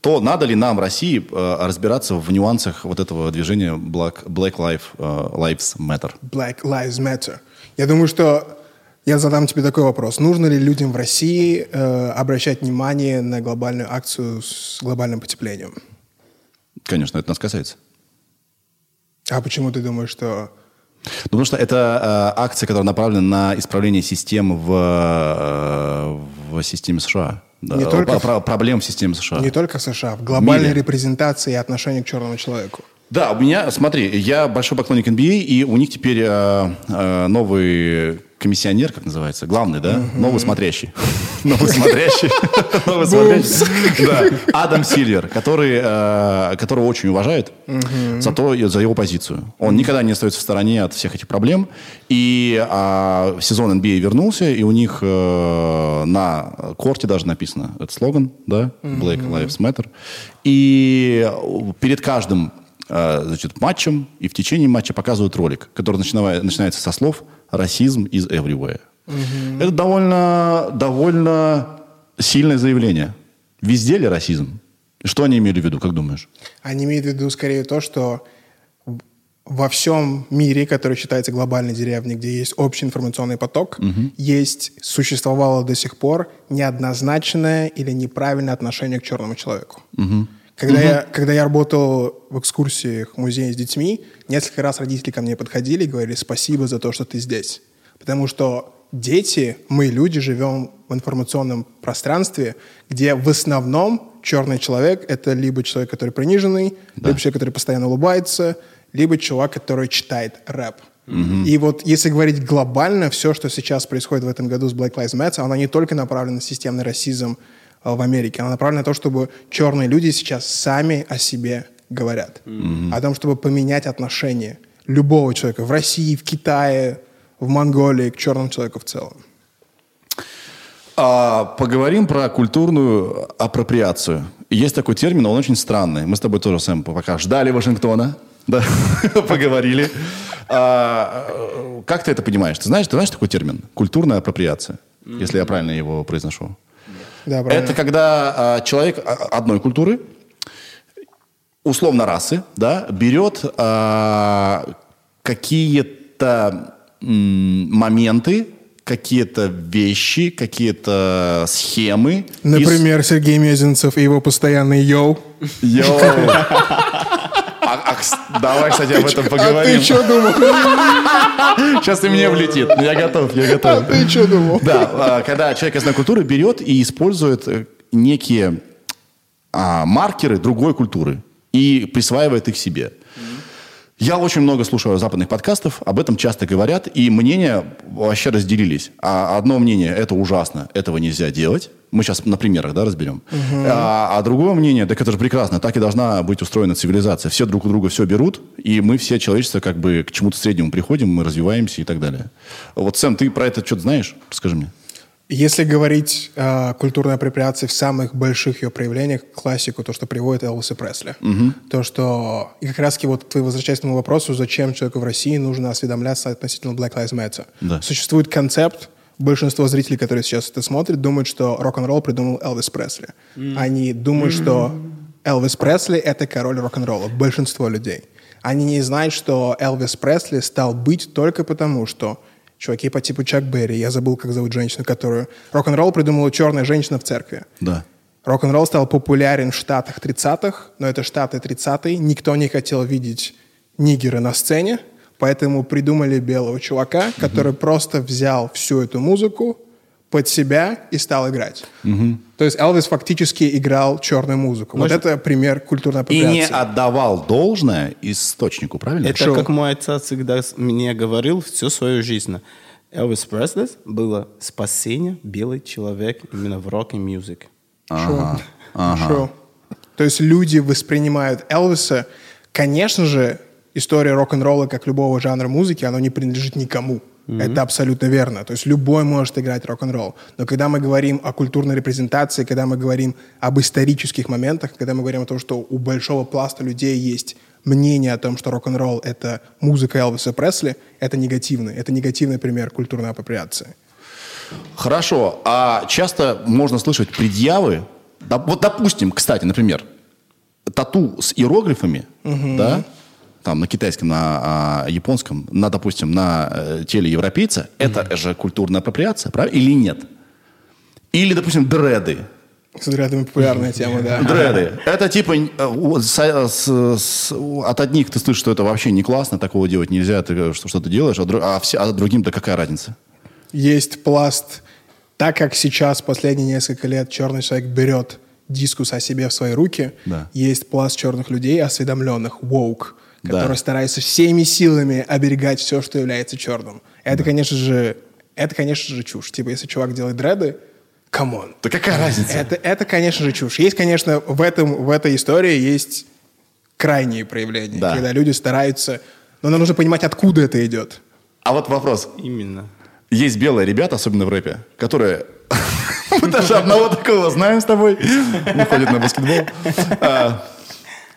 то, надо ли нам России э, разбираться в нюансах вот этого движения Black, Black Life, э, Lives Matter. Black Lives Matter. Я думаю, что я задам тебе такой вопрос. Нужно ли людям в России э, обращать внимание на глобальную акцию с глобальным потеплением? Конечно, это нас касается. А почему ты думаешь, что... Потому что это э, акция, которая направлена на исправление систем в, э, в системе США. Да, Не только про- в- про- проблем в системе США. Не только в США, в глобальной Мире. репрезентации и отношении к черному человеку. Да, у меня, смотри, я большой поклонник NBA, и у них теперь э, э, новый комиссионер, как называется, главный, да? Новый смотрящий. Новый смотрящий. Новый смотрящий. Да. Адам Сильвер, который, э, которого очень уважают за, то, за его позицию. Он никогда не остается в стороне от всех этих проблем. И а, сезон NBA вернулся, и у них э, на корте даже написано этот слоган, да? Black Lives Matter. И перед каждым э, значит, матчем и в течение матча показывают ролик, который начинает- начинается со слов «расизм is everywhere». Это довольно, довольно сильное заявление. Везде ли расизм? Что они имели в виду, как думаешь? Они имеют в виду скорее то, что во всем мире, который считается глобальной деревней, где есть общий информационный поток, есть, существовало до сих пор неоднозначное или неправильное отношение к черному человеку. Когда, я, когда я работал в экскурсиях в музее с детьми, несколько раз родители ко мне подходили и говорили спасибо за то, что ты здесь. Потому что дети, мы, люди, живем в информационном пространстве, где в основном черный человек — это либо человек, который приниженный, либо человек, который постоянно улыбается, либо чувак, который читает рэп. И вот если говорить глобально, все, что сейчас происходит в этом году с Black Lives Matter, оно не только направлено на системный расизм э, в Америке, оно направлено на то, чтобы черные люди сейчас сами о себе говорят. О том, чтобы поменять отношение любого человека в России, в Китае, в Монголии к черному человеку в целом. А, поговорим про культурную апроприацию. Есть такой термин, он очень странный. Мы с тобой тоже, Сэм, пока ждали Вашингтона, да, поговорили. А, как ты это понимаешь? Ты знаешь, ты знаешь такой термин? Культурная апроприация, если я правильно его произношу. Да, правильно. Это когда а, человек одной культуры, условно расы, да, берет а, какие-то моменты, какие-то вещи, какие-то схемы. из- Например, Сергей Мезенцев и его постоянный йоу. Йоу. А- а, давай, кстати, об этом А поговорим. ты что думал? Сейчас ты мне влетит. Я готов, я А готов. ты что думал? Да, а, когда человек из культуры берет и использует э, некие а, маркеры другой культуры и присваивает их себе. Я очень много слушаю западных подкастов, об этом часто говорят, и мнения вообще разделились. А одно мнение – это ужасно, этого нельзя делать. Мы сейчас на примерах да, разберем. А, а другое мнение – так это же прекрасно, так и должна быть устроена цивилизация. Все друг у друга все берут, и мы все человечество как бы к чему-то среднему приходим, мы развиваемся и так далее. Вот, Сэм, ты про это что-то знаешь? Расскажи мне. Если говорить о культурной апроприации в самых больших ее проявлениях, классику, то, что приводит Элвис и Пресли. То, что... И как раз-таки вот ты возвращаясь к моему вопросу, зачем человеку в России нужно осведомляться относительно Black Lives Matter. Да. Существует концепт большинство зрителей, которые сейчас это смотрят, думают, что рок-н-ролл придумал Элвис Пресли. Mm. Они думают, mm. что Элвис Пресли — это король рок-н-ролла. Большинство людей. Они не знают, что Элвис Пресли стал быть только потому, что чуваки по типу Чак Берри, я забыл, как зовут женщину, которую... Рок-н-ролл придумала черная женщина в церкви. Да. Рок-н-ролл стал популярен в Штатах 30-х, но это Штаты 30-е. Никто не хотел видеть нигера на сцене, поэтому придумали белого чувака, который mm-hmm. просто взял всю эту музыку под себя и стал играть. Mm-hmm. То есть Элвис фактически играл черную музыку. Может... Вот это пример культурной апроприации. И не отдавал должное источнику, правильно? Это Шо? как мой отец всегда мне говорил всю свою жизнь. Элвис Пресли было спасение белый человек именно в рок-и-мюзик. Ага. Ага. То есть люди воспринимают Элвиса, конечно же, история рок-н-ролла, как любого жанра музыки, она не принадлежит никому. Mm-hmm. Это абсолютно верно. То есть любой может играть рок-н-ролл. Но когда мы говорим о культурной репрезентации, когда мы говорим об исторических моментах, когда мы говорим о том, что у большого пласта людей есть мнение о том, что рок-н-ролл — это музыка Элвиса Пресли, это негативный. Это негативный пример культурной апроприации. Хорошо. А часто можно слышать предъявы. Вот, допустим, кстати, например, тату с иероглифами, угу. да, там на китайском, на а, японском, на, допустим, на э, теле европейца, угу. это же культурная апроприация, правильно? Или нет? Или, допустим, дреды. С дредами популярная тема, да. Дреды. Это типа э, с, с, с, от одних ты слышишь, что это вообще не классно, такого делать нельзя, ты что, что ты делаешь, а, а, все, а другим-то какая разница? есть пласт, так как сейчас последние несколько лет черный человек берет дискус о себе в свои руки, да. есть пласт черных людей, осведомленных, woke, которые да. стараются всеми силами оберегать все, что является черным. Это, да. конечно же, это, конечно же, чушь. Типа, если чувак делает дреды, come on. Да какая разница? Это, это, конечно же, чушь. Есть, конечно, в, этом, в этой истории есть крайние проявления, да. когда люди стараются... Но нам нужно понимать, откуда это идет. А вот вопрос. Именно. Есть белые ребята, особенно в рэпе, которые... Мы даже одного такого знаем с тобой. Не ходит на баскетбол.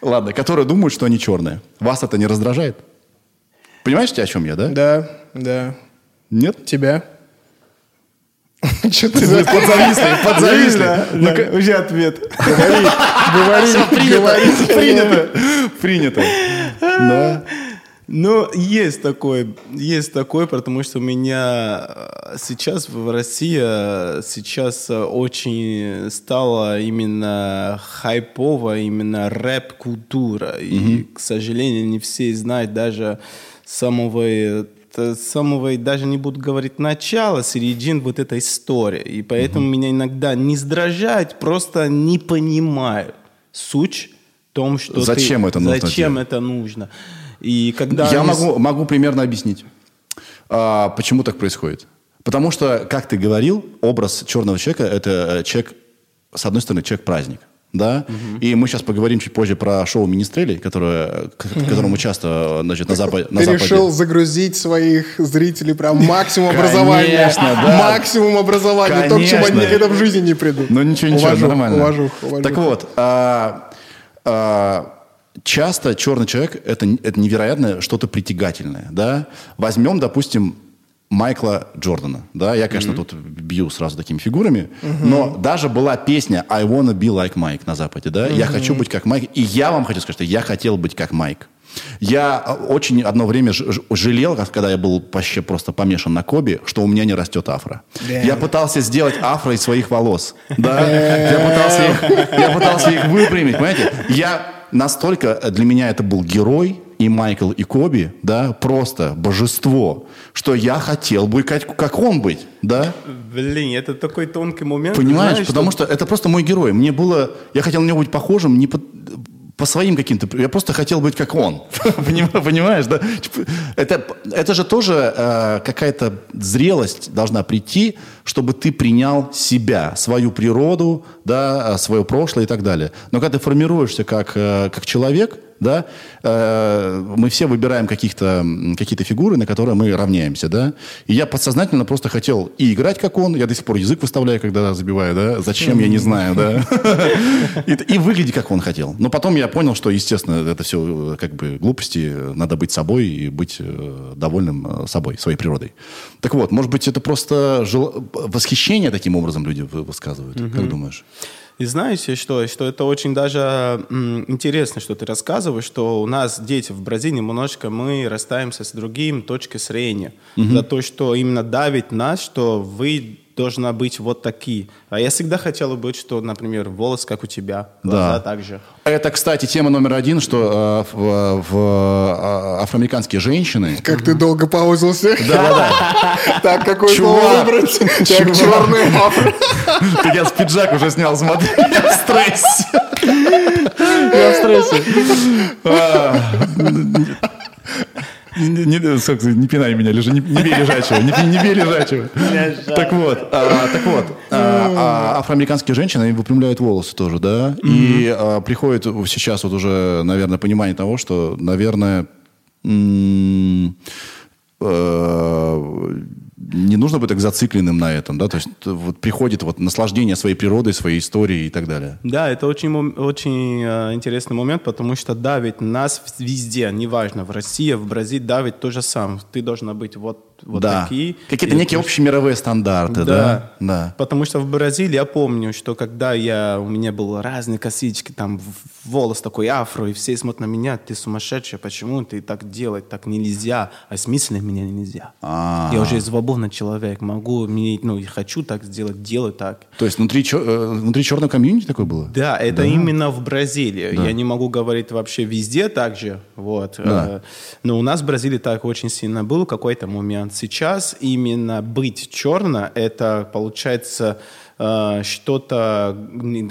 Ладно, которые думают, что они черные. Вас это не раздражает? Понимаете, о чем я, да? Да, да. Нет? Тебя. Что ты подзависли? Подзависли. Уже ответ. Говори, говори, говори. Принято. Принято. Да. Ну, есть такое, есть такое, потому что у меня э, сейчас в России э, сейчас э, очень стала именно хайповая именно рэп-культура. Mm-hmm. И, к сожалению, не все знают даже самого самого, даже не буду говорить начала, середин вот этой истории. И поэтому mm-hmm. меня иногда не сдражает, просто не понимаю суть в том, что зачем ты, это нужно. Зачем делать? это нужно? И когда Я они... могу, могу примерно объяснить, а, почему так происходит. Потому что, как ты говорил, образ черного человека – это э, человек, с одной стороны, человек-праздник. Да? Угу. И мы сейчас поговорим чуть позже про шоу Министрели, которое, к которому часто значит, на, запад, на Ты Западе... решил загрузить своих зрителей прям максимум образования. Конечно, да. Максимум образования. То, к чему они никогда в жизни не придут. Ну ничего, ничего, уважух, нормально. Уважух, уважух. Так вот, а, а, часто черный человек это, это невероятно что-то притягательное. Да? Возьмем, допустим, Майкла Джордана. Да? Я, конечно, mm-hmm. тут бью сразу такими фигурами, mm-hmm. но даже была песня I wanna be like Mike на Западе. Да? Mm-hmm. Я хочу быть как Майк. И я вам хочу сказать, что я хотел быть как Майк. Я очень одно время жалел, когда я был вообще просто помешан на Коби, что у меня не растет афро. Damn. Я пытался сделать афро из своих волос. Да? Я пытался, их, я пытался их выпрямить, понимаете? Я настолько для меня это был герой, и Майкл, и Коби, да, просто божество, что я хотел бы как, как он быть, да. Блин, это такой тонкий момент. Понимаешь, знаешь, потому что... что это просто мой герой. Мне было, я хотел на него быть похожим не по, по своим каким-то... Я просто хотел быть как он. Понимаешь, да? Типа, это, это же тоже э, какая-то зрелость должна прийти, чтобы ты принял себя, свою природу, да, свое прошлое и так далее. Но когда ты формируешься как, э, как человек, да, э, мы все выбираем каких-то, какие-то фигуры, на которые мы равняемся, да, и я подсознательно просто хотел и играть как он, я до сих пор язык выставляю, когда забиваю, да, зачем, я не знаю, да, и, выглядеть как он хотел. Но потом я понял, что, естественно, это все как бы глупости, надо быть собой и быть э, довольным э, собой, своей природой. Так вот, может быть, это просто восхищение таким образом люди высказывают, как думаешь? И знаете что? Что это очень даже интересно, что ты рассказываешь, что у нас дети в Бразилии немножко мы расстаемся с другим точкой зрения. Угу. За то, что именно давит нас, что вы должна быть вот такие. А я всегда хотела быть, что, например, волос, как у тебя, глаза да. также. Это, кстати, тема номер один, что э, в, в э, афроамериканские женщины... Как ты долго паузился. Да-да-да. Так, какой слово выбрать? Так, черный афро. Так я с пиджак уже снял, смотри, я в стрессе. Я в стрессе. Не, не, не пинай меня, лежи, не, не бей лежачего, не, не бей лежачего. Так вот, а, так вот, а, а, афроамериканские женщины, они выпрямляют волосы тоже, да, и а, приходит сейчас вот уже, наверное, понимание того, что, наверное, м- э- не нужно быть так зацикленным на этом, да, то есть вот приходит вот наслаждение своей природой, своей историей и так далее. Да, это очень, очень э, интересный момент, потому что давить нас везде, неважно, в России, в Бразилии давить то же самое. Ты должна быть вот вот да. такие. Какие-то некие общие мировые стандарты, да. да? Да. Потому что в Бразилии я помню, что когда я, у меня были разные косички, там волос такой афро, и все смотрят на меня, ты сумасшедший, почему ты так делать, так нельзя, а смысле меня нельзя. А-а-а. Я уже свободный человек, могу, ну, я хочу так сделать, делаю так. То есть внутри, э, внутри черного комьюнити такое было? Да, это да. именно в Бразилии. Да. Я не могу говорить вообще везде так же, вот. Да. Э, но у нас в Бразилии так очень сильно был какой-то момент, сейчас именно быть черно, это получается э, что-то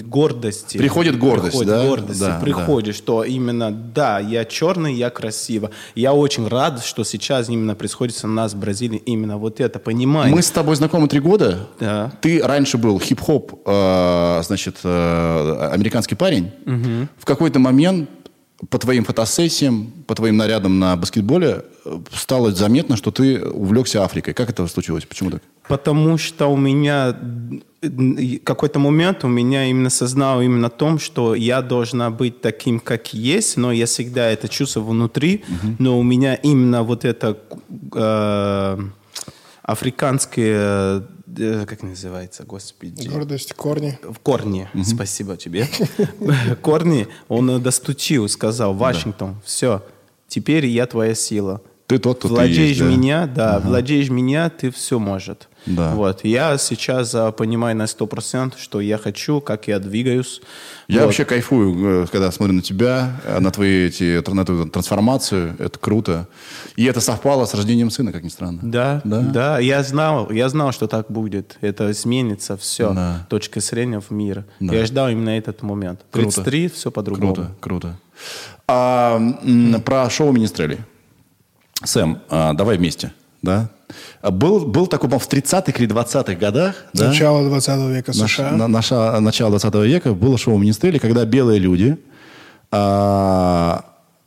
гордости. Приходит гордость, приходит да? Гордость, да, приходит, да. что именно, да, я черный, я красиво. Я очень рад, что сейчас именно происходит у нас в Бразилии именно вот это, понимание. Мы с тобой знакомы три года. Да. Ты раньше был хип-хоп, э, значит, э, американский парень. Угу. В какой-то момент по твоим фотосессиям, по твоим нарядам на баскетболе э, стало заметно, что ты увлекся Африкой. Как это случилось? Почему так? Потому что у меня какой-то момент у меня именно сознал именно том, что я должна быть таким, как есть, но я всегда это чувствую внутри, угу. но у меня именно вот это э, африканское Э, как называется, господи? Гордость, корни. В корни, угу. спасибо тебе. корни, он достучил, сказал, Вашингтон, все, теперь я твоя сила. Ты тот, кто владеешь ты есть, да? меня, да, ага. владеешь меня, ты все может. Да. Вот. Я сейчас а, понимаю на 100%, что я хочу, как я двигаюсь. Я вот. вообще кайфую, э, когда смотрю на тебя, э, на, твои эти, на твою трансформацию. Это круто. И это совпало с рождением сына, как ни странно. Да, да, да. Я знал, я знал, что так будет. Это изменится все. Да. Точка зрения в мир. Да. Я ждал именно этот момент. 33, круто. все по-другому. Круто, круто. А, про шоу «Министрели». Сэм, а, давай вместе, да? Был, был такой, по в 30-х или 20-х годах. Начало да? 20 века США. На, на, начало 20 века было шоу «Министрели», когда белые люди а,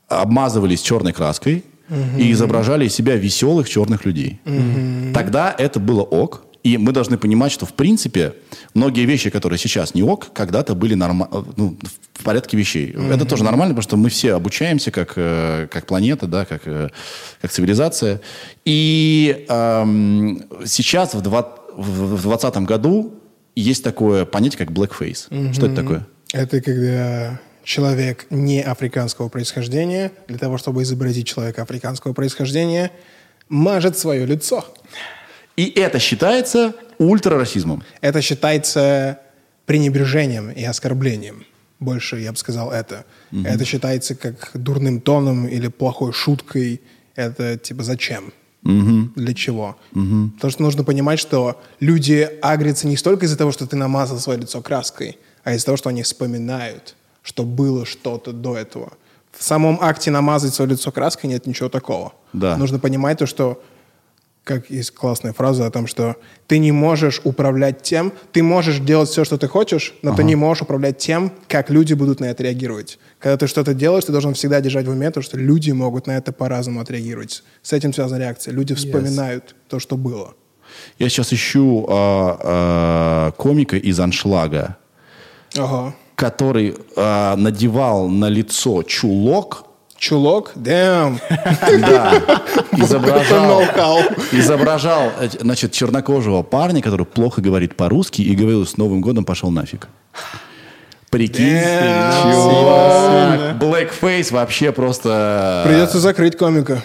обмазывались черной краской угу. и изображали из себя веселых черных людей. Угу. Тогда это было ок. И мы должны понимать, что в принципе многие вещи, которые сейчас не ок, когда-то были норма... ну, в порядке вещей. Mm-hmm. Это тоже нормально, потому что мы все обучаемся как, э, как планета, да, как, э, как цивилизация. И эм, сейчас в 2020 году есть такое понятие, как blackface. Mm-hmm. Что это такое? Это когда человек не африканского происхождения, для того, чтобы изобразить человека африканского происхождения, мажет свое лицо. И это считается ультрарасизмом. Это считается пренебрежением и оскорблением. Больше, я бы сказал, это. Угу. Это считается как дурным тоном или плохой шуткой. Это типа зачем? Угу. Для чего? Угу. Потому что нужно понимать, что люди агрятся не столько из-за того, что ты намазал свое лицо краской, а из-за того, что они вспоминают, что было что-то до этого. В самом акте намазать свое лицо краской нет ничего такого. Да. Нужно понимать то, что как есть классная фраза о том, что ты не можешь управлять тем, ты можешь делать все, что ты хочешь, но ага. ты не можешь управлять тем, как люди будут на это реагировать. Когда ты что-то делаешь, ты должен всегда держать в уме то, что люди могут на это по-разному отреагировать. С этим связана реакция. Люди вспоминают yes. то, что было. Я сейчас ищу а, а, комика из «Аншлага», ага. который а, надевал на лицо чулок, Чулок? Дэм. Да. Изображал, изображал, значит, чернокожего парня, который плохо говорит по-русски и говорил с Новым годом пошел нафиг. Прикинь, чувак. Blackface вообще просто... Придется закрыть комика.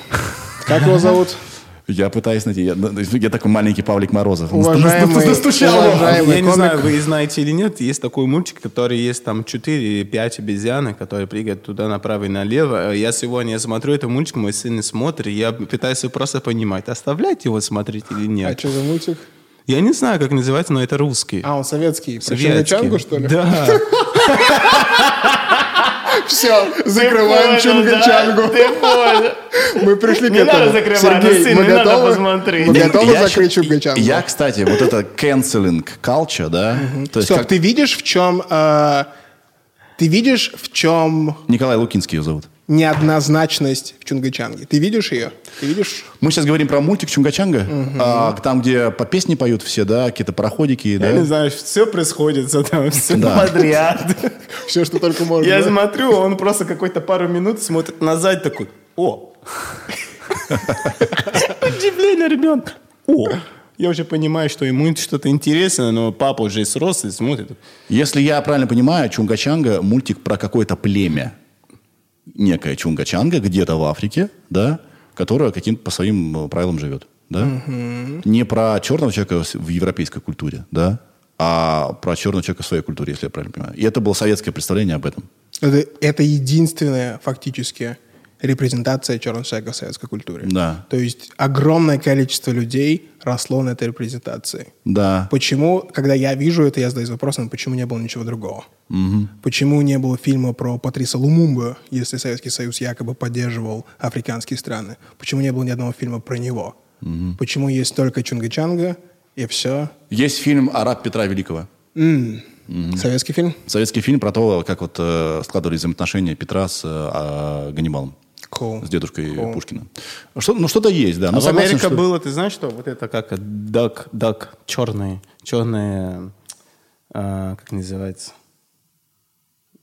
Как его зовут? Я пытаюсь найти. Я, я такой маленький Павлик Морозов. Уважаемый, Настучал уважаемый Я не знаю, вы знаете или нет, есть такой мультик, который есть там 4 или 5 обезьяны, которые прыгают туда направо и налево. Я сегодня смотрю этот мультик, мой сын смотрит, я пытаюсь просто понимать, оставлять его смотреть или нет. А что за мультик? Я не знаю, как называется, но это русский. А, он советский. Про Чангу, что ли? Да. Все, закрываем Чунгачангу. Ты понял. Мы пришли к не этому. Надо закрывать, Сергей, мы надо готовы? посмотреть. Мы готовы закрыть Чунгачангу? Я, кстати, вот это canceling culture, да? То есть Стоп, как ты видишь, в чем... э, ты видишь, в чем Николай Лукинский ее зовут. Неоднозначность в Чунгачанге? Ты видишь ее? Ты видишь? Мы сейчас говорим про мультик Чунгачанга, а, там, где по песне поют все, да, какие-то пароходики, Я да? не знаю, все происходит там, все Да. подряд. Все, что только можно. Я да? смотрю, он просто какой-то пару минут смотрит назад такой, о. Удивление ребенка. О. Я уже понимаю, что ему что-то интересно, но папа уже срос и смотрит. Если я правильно понимаю, Чунгачанга мультик про какое-то племя. Некое Чунгачанга где-то в Африке, да, которое каким-то по своим э, правилам живет, да? Не про черного человека в европейской культуре, да, а про черного человека в своей культуре, если я правильно понимаю. И это было советское представление об этом. Это, это единственная фактически репрезентация черного человека в советской культуре. Да. То есть огромное количество людей росло на этой репрезентации. Да. Почему, когда я вижу это, я задаюсь вопросом, почему не было ничего другого? Почему не было фильма про Патриса Лумумба, если Советский Союз якобы поддерживал африканские страны? Почему не было ни одного фильма про него? Почему есть только Чунгачанга и все? Есть фильм «Араб Петра Великого». Советский фильм? Советский фильм про то, как вот э, складывались взаимоотношения Петра с э, а, Ганнибалом, Cool. с дедушкой Cool. Пушкина. Что, ну, что-то есть, да. А Ну, в согласен, Америке что- было, ты знаешь, что вот это как дак, дак, черные, черные, а, как называется?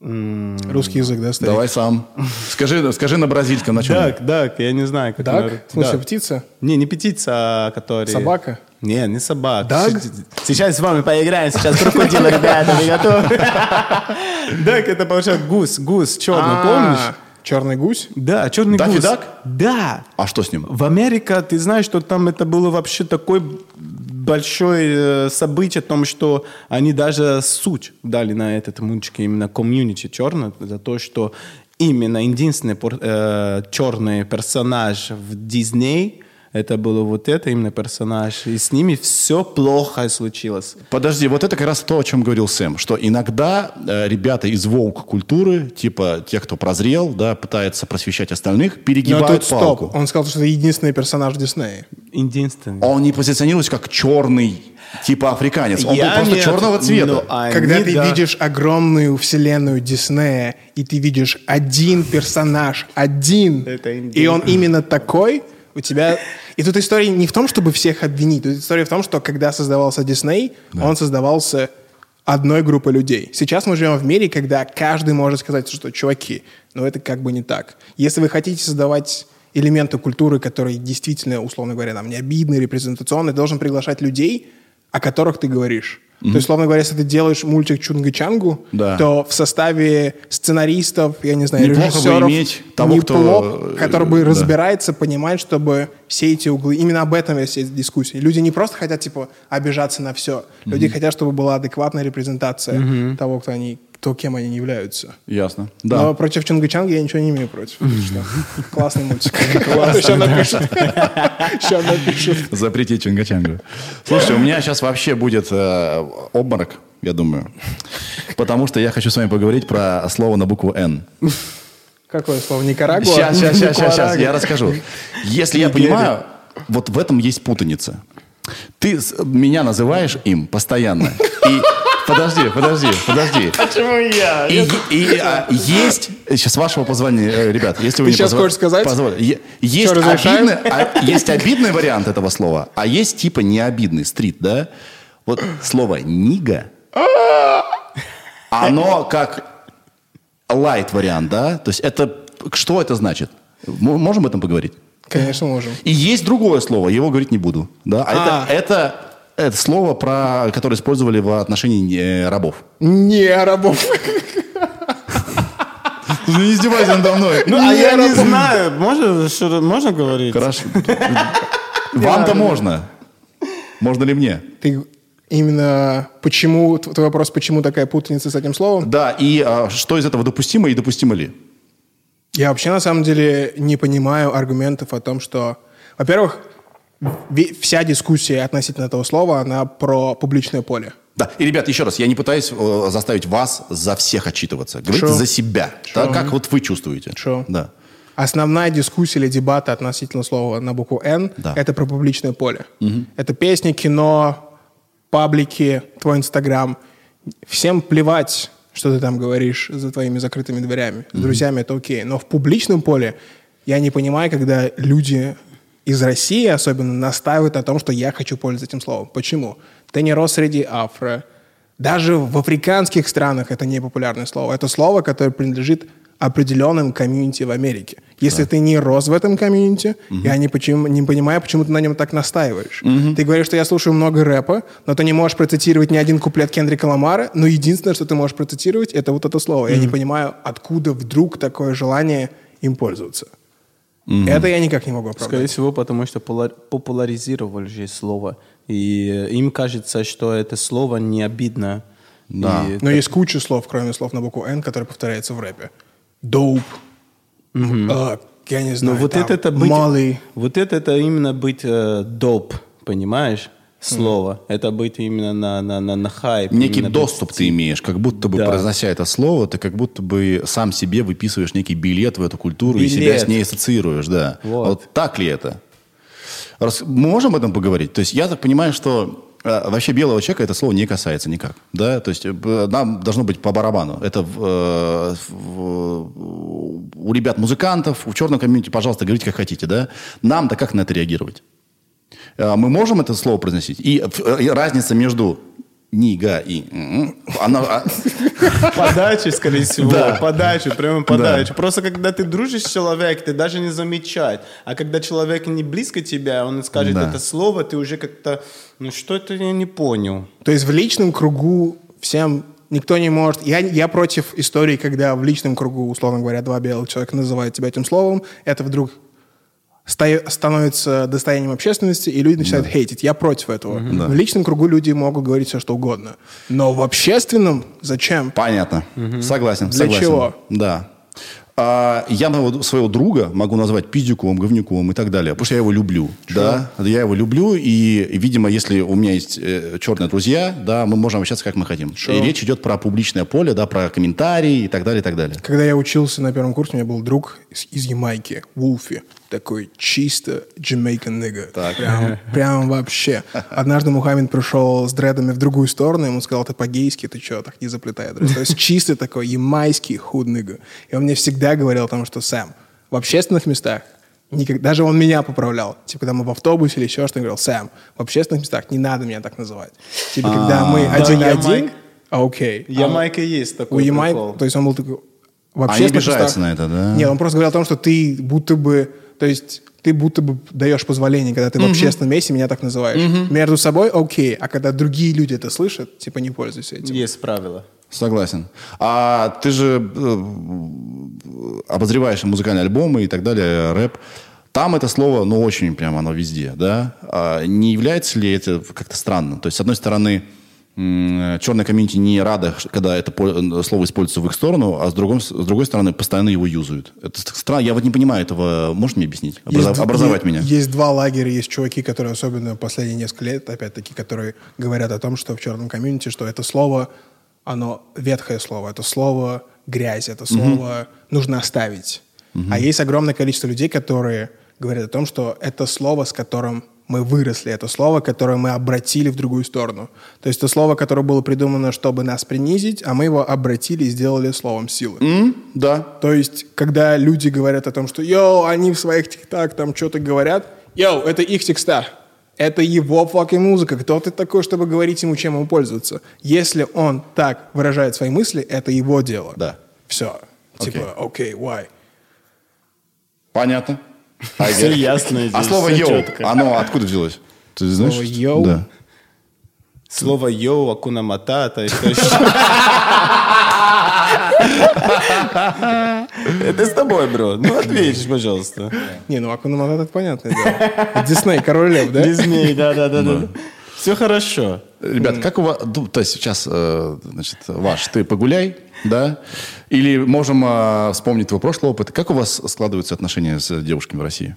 Русский язык, да, старик? Давай сам. Скажи, скажи на бразильском, на чем? Дак, дак, я не знаю. Как на- Дак? В смысле, Да. птица? Не, не птица, а который... Собака? Не, не собака. Даг? Щ- Сейчас с вами поиграем, сейчас крокодила, ребята, вы готовы? Дак, это получается гус, гус черный, А, помнишь? Черный гусь? Да, черный Даффи гус. Дак? Да. А что с ним? В Америке, ты знаешь, что там это было вообще такое большое э, событие, о том, что они даже суть дали на этот мультик, именно комьюнити черный, за то, что именно единственный э, черный персонаж в Дисней, это было вот это именно персонаж, и с ними все плохо случилось. Подожди, вот это как раз то, о чем говорил Сэм, что иногда э, ребята из волк-культуры, типа тех, кто прозрел, да, пытаются просвещать остальных, Но перегибают Ну, а тут палку. стоп. Он сказал, что это единственный персонаж Диснея. Единственный. Он не позиционируется как черный, типа африканец. Он был Я просто нет, черного цвета. но они, Когда ты да. видишь огромную вселенную Диснея, и ты видишь один персонаж, один, и он именно такой, у тебя... И тут история не в том, чтобы всех обвинить, тут история в том, что когда создавался Дисней, он создавался одной группой людей. Сейчас мы живем в мире, когда каждый может сказать, что, чуваки, но это как бы не так. Если вы хотите создавать элементы культуры, которые действительно, условно говоря, нам не обидны, репрезентационные, должен приглашать людей, о которых ты говоришь. То есть, условно говоря, если ты делаешь мультик Чунга-Чангу, Да. то в составе сценаристов, я не знаю, Неплохо бы режиссеров, иметь того, неплохо, кто, э, который бы да. разбирается, понимает, чтобы все эти углы... Именно об этом есть эти дискуссии. Люди не просто хотят, типа, обижаться на все. Люди хотят, чтобы была адекватная репрезентация того, кто они, то, кем они являются. Ясно. Да. Но против Чунгачанга я ничего не имею против. Классный мультик. Сейчас напишут. Сейчас напишут. Запретить Чунгачангу. Слушай, у меня сейчас вообще будет э, обморок, я думаю. Потому что я хочу с вами поговорить про слово на букву «Н». Какое слово? Никарагуа? Сейчас, сейчас, сейчас, сейчас, сейчас, я расскажу. Если я понимаю, вот в этом есть путаница. Ты меня называешь им постоянно. И подожди, подожди, подожди. Почему я? И, и, а, есть, сейчас с вашего позволения, э, ребят, если вы Ты не щас позво- хочешь сказать? е- есть, Что, обидный, а- есть обидный вариант этого слова, а есть типа необидный, стрит, да? Вот слово «нига», оно как лайт вариант, да? То есть это, что это значит? М- Можем об этом поговорить? Конечно, можем. И есть другое слово, его говорить не буду. Да? А А. Это, это, это слово, про, которое использовали в отношении э, рабов. Не рабов. Не издевайся надо мной. Ну, а я не знаю, можно, можно говорить? Хорошо. Вам-то можно. Можно ли мне? Ты именно почему, твой вопрос, почему такая путаница с этим словом? Да, и а, что из этого допустимо и допустимо ли? Я вообще на самом деле не понимаю аргументов о том, что, во-первых, вся дискуссия относительно этого слова, она про публичное поле. Да, и, ребят, еще раз, я не пытаюсь э, заставить вас за всех отчитываться. Говорите Шо. за себя. Да, как вот вы чувствуете. Шо. Да. Основная дискуссия или дебаты относительно слова на букву «Н» Да. это про публичное поле. Это песни, кино, паблики, твой Инстаграм. Всем плевать, что ты там говоришь за твоими закрытыми дверями. С друзьями это окей. Но в публичном поле я не понимаю, когда люди из России особенно настаивают на том, что я хочу пользоваться этим словом. Почему? Ты не рос среди афро. Даже в африканских странах это не популярное слово. Это слово, которое принадлежит определенным комьюнити в Америке. Если ты не рос в этом комьюнити, я не, почему, не понимаю, почему ты на нем так настаиваешь. Ты говоришь, что я слушаю много рэпа, но ты не можешь процитировать ни один куплет Кендрика Ламара, но единственное, что ты можешь процитировать, это вот это слово. Я не понимаю, откуда вдруг такое желание им пользоваться. Это я никак не могу Скорее оправдать. всего, потому что популяризировали же слово. И э, им кажется, что это слово не обидно. Да. И Но есть куча слов, кроме слов на букву «Н», которые повторяются в рэпе. Доуп. а, я не Но знаю, Ну, вот там, это, это быть, малый. вот это, это именно быть э, доп, понимаешь? Слово. Это быть именно на, на, на, на хайп. Некий доступ быть- ты имеешь, как будто бы, Да. произнося это слово, ты как будто бы сам себе выписываешь некий билет в эту культуру и Билет. себя с ней ассоциируешь, да. Вот. А вот так ли это? Раз- мы можем об этом поговорить? То есть я так понимаю, что э, вообще белого человека это слово не касается никак, да? То есть э, нам должно быть по барабану. Это э, в- у ребят-музыкантов, в черном комьюнити, пожалуйста, говорите как хотите, да? Нам-то как на это реагировать? Э, Мы можем это слово произносить? И э, и разница между нига и она, а, Подачи, скорее всего. Да. Подачу, прямо подачу. Просто когда ты дружишь с человеком, ты даже не замечаешь. А когда человек не близко тебя, он скажет Да. это слово, ты уже как-то, ну что это я не понял. То есть в личном кругу всем никто не может... Я, я против истории, когда в личном кругу, условно говоря, два белых человека называют тебя этим словом, это вдруг становится достоянием общественности, и люди начинают хейтить. Я против этого. В личном кругу люди могут говорить все, что угодно. Но в общественном зачем? Понятно. Согласен. Для согласен. чего? Да. А, я моего, своего друга могу назвать пиздюком, говнюком и так далее, потому что я его люблю. Да? Я его люблю, и, и, видимо, если у меня есть э, черные друзья, да, мы можем общаться как мы хотим. И речь идет про публичное поле, да, про комментарии и так далее, и так далее. Когда я учился на первом курсе, у меня был друг из, из Ямайки, Вулфи. Такой чисто Jamaican nigga. Прям, прям вообще. Однажды Мухаммед пришел с дредами в другую сторону, ему сказал, ты по-гейски, ты что, так не заплетай дред». То есть чисто такой ямайский худ nigga. И он мне всегда говорил о том, что Сэм, в общественных местах Никак, даже он меня поправлял. Типа, когда мы в автобусе или еще что-то, говорил, Сэм, в общественных местах не надо меня так называть. Типа, когда мы Да, один на один, а окей. А Ямайка есть у такой Ямайк, прикол. то есть он был такой... В Они общественных обижаются на это, да? Нет, он просто говорил о том, что ты будто бы... То есть ты будто бы даешь позволение, когда ты в общественном месте меня так называешь. Между собой окей, а когда другие люди это слышат, типа не пользуйся этим. Есть правила. Согласен. А ты же э, обозреваешь музыкальные альбомы и так далее, рэп. Там это слово, ну, очень прямо оно везде, да? А не является ли это как-то странно? То есть, с одной стороны, черная комьюнити не рада, когда это слово используется в их сторону, а с другой, с другой стороны, постоянно его юзают. Это странно. Я вот не понимаю этого. Можешь мне объяснить? Образа- Есть образовать е- меня? Есть два лагеря, есть чуваки, которые особенно последние несколько лет, опять-таки, которые говорят о том, что в черном комьюнити, что это слово, оно ветхое слово, это слово грязь, это слово нужно оставить. А есть огромное количество людей, которые говорят о том, что это слово, с которым мы выросли, это слово, которое мы обратили в другую сторону. То есть это слово, которое было придумано, чтобы нас принизить, а мы его обратили и сделали словом силы. М? Да. То есть, когда люди говорят о том, что «Yo, они в своих треках там что-то говорят», «Yo, это их текста». Это его fucking музыка. Кто ты такой, чтобы говорить ему, чем ему пользоваться? Если он так выражает свои мысли, это его дело. Да. Все. Типа, окей, why? Понятно. Все ясно А слово всё «yo», оно откуда взялось? Ты знаешь? Слово «yo»? Да. Слово «yo», «акуна матата» и что еще? Это с тобой, бро. Ну, ответишь, пожалуйста. Не, ну Акуна Матата, это понятное дело. Дисней, Король Лев, да? Дисней, да-да-да. Все хорошо. Ребят, как у вас... ну, То есть сейчас, э, значит, ваш, ты погуляй, да? Или можем э, вспомнить твой прошлый опыт. Как у вас складываются отношения с девушками в России?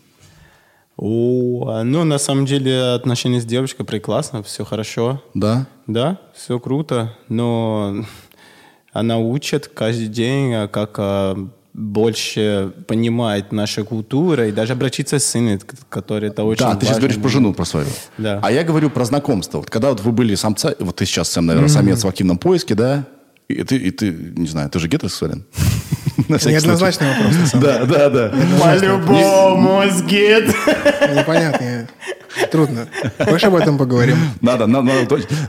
О, ну, на самом деле, отношения с девушкой прекрасно, все хорошо. Да? Да, все круто, но она учит каждый день, а, как а, больше понимать нашу культуру и даже обратиться с сыном, который это очень Да, ты сейчас важно. говоришь про жену, про свою. Да. А я говорю про знакомство. Вот когда вот вы были самца, вот ты сейчас сам, наверное, самец в активном поиске, да? И ты, и ты, не знаю, ты же гетеросексуален? Неоднозначный вопрос, на Да, да, да. По-любому, сгет. деле. Непонятно. Трудно. Хочешь об этом поговорим? Надо, надо,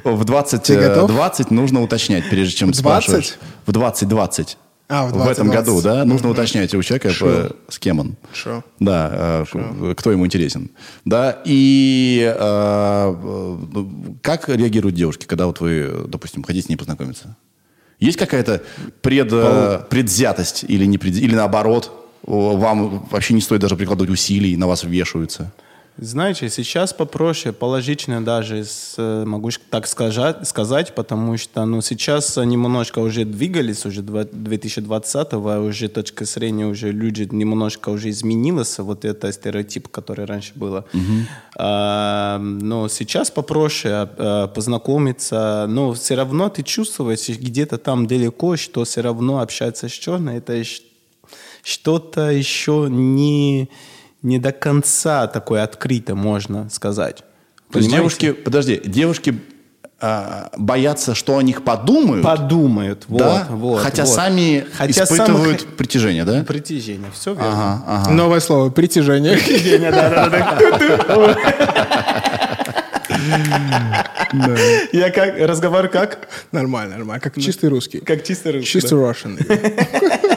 в 20, Ты э, готов? 20 нужно уточнять, прежде чем 20? спрашиваешь. В 20, 20. А, в В 20, этом году, 20. да? Нужно уточнять у человека, Sure. по- с кем он. Sure. Да, э, кто ему интересен. Да, и э, э, как реагируют девушки, когда вот вы, допустим, хотите с ней познакомиться? Есть какая-то пред, э, предвзятость или, не предвз- или наоборот, вам вообще не стоит даже прикладывать усилий, на вас вешаются? Знаете, сейчас попроще, положительно даже, э, могу так сказать, сказать, потому что ну, сейчас немножко уже двигались, уже два- 2020-го, уже точка зрения, уже люди немножко уже изменилось, вот это стереотип, который раньше было. А, но сейчас попроще а, познакомиться, но все равно ты чувствуешь где-то там далеко, что все равно общаться с черной, это что-то еще не, не до конца такое открыто, можно сказать. То есть девушки, подожди, девушки а, боятся, что о них подумают, подумают, вот, да? вот, хотя вот. сами Хотя испытывают самых- притяжение, да? Притяжение, все верно. Ага, ага. Новое слово. Притяжение. Я как, разговариваю как? Нормально, нормально. Как чистый русский. Как чисто русский, Чисто Russian.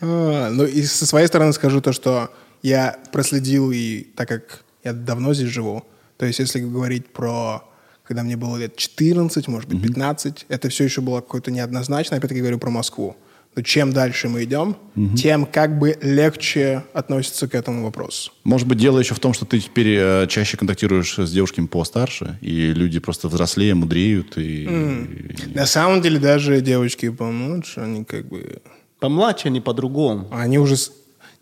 А, Ну и со своей стороны скажу то, что я проследил и так как я давно здесь живу, то есть если говорить про когда мне было лет 14, может быть, 15, это все еще было какое-то неоднозначно. Опять-таки говорю про Москву. Но чем дальше мы идем, тем как бы легче относится к этому вопросу. Может быть, дело еще в том, что ты теперь э, чаще контактируешь с девушками постарше, и люди просто взрослее, мудреют, и... и- На самом деле даже девочки помладше, они как бы Помладше они по-другому. Они уже...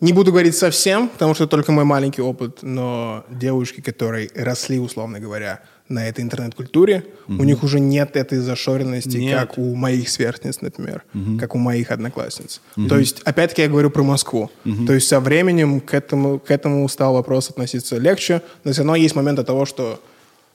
Не буду говорить совсем, потому что только мой маленький опыт, но девушки, которые росли, условно говоря, на этой интернет-культуре, у них уже нет этой зашоренности, Нет. как у моих сверстниц, например, как у моих одноклассниц. То есть, опять-таки, я говорю про Москву. То есть, со временем к этому, к этому стал вопрос относиться легче, но все равно есть момент того, что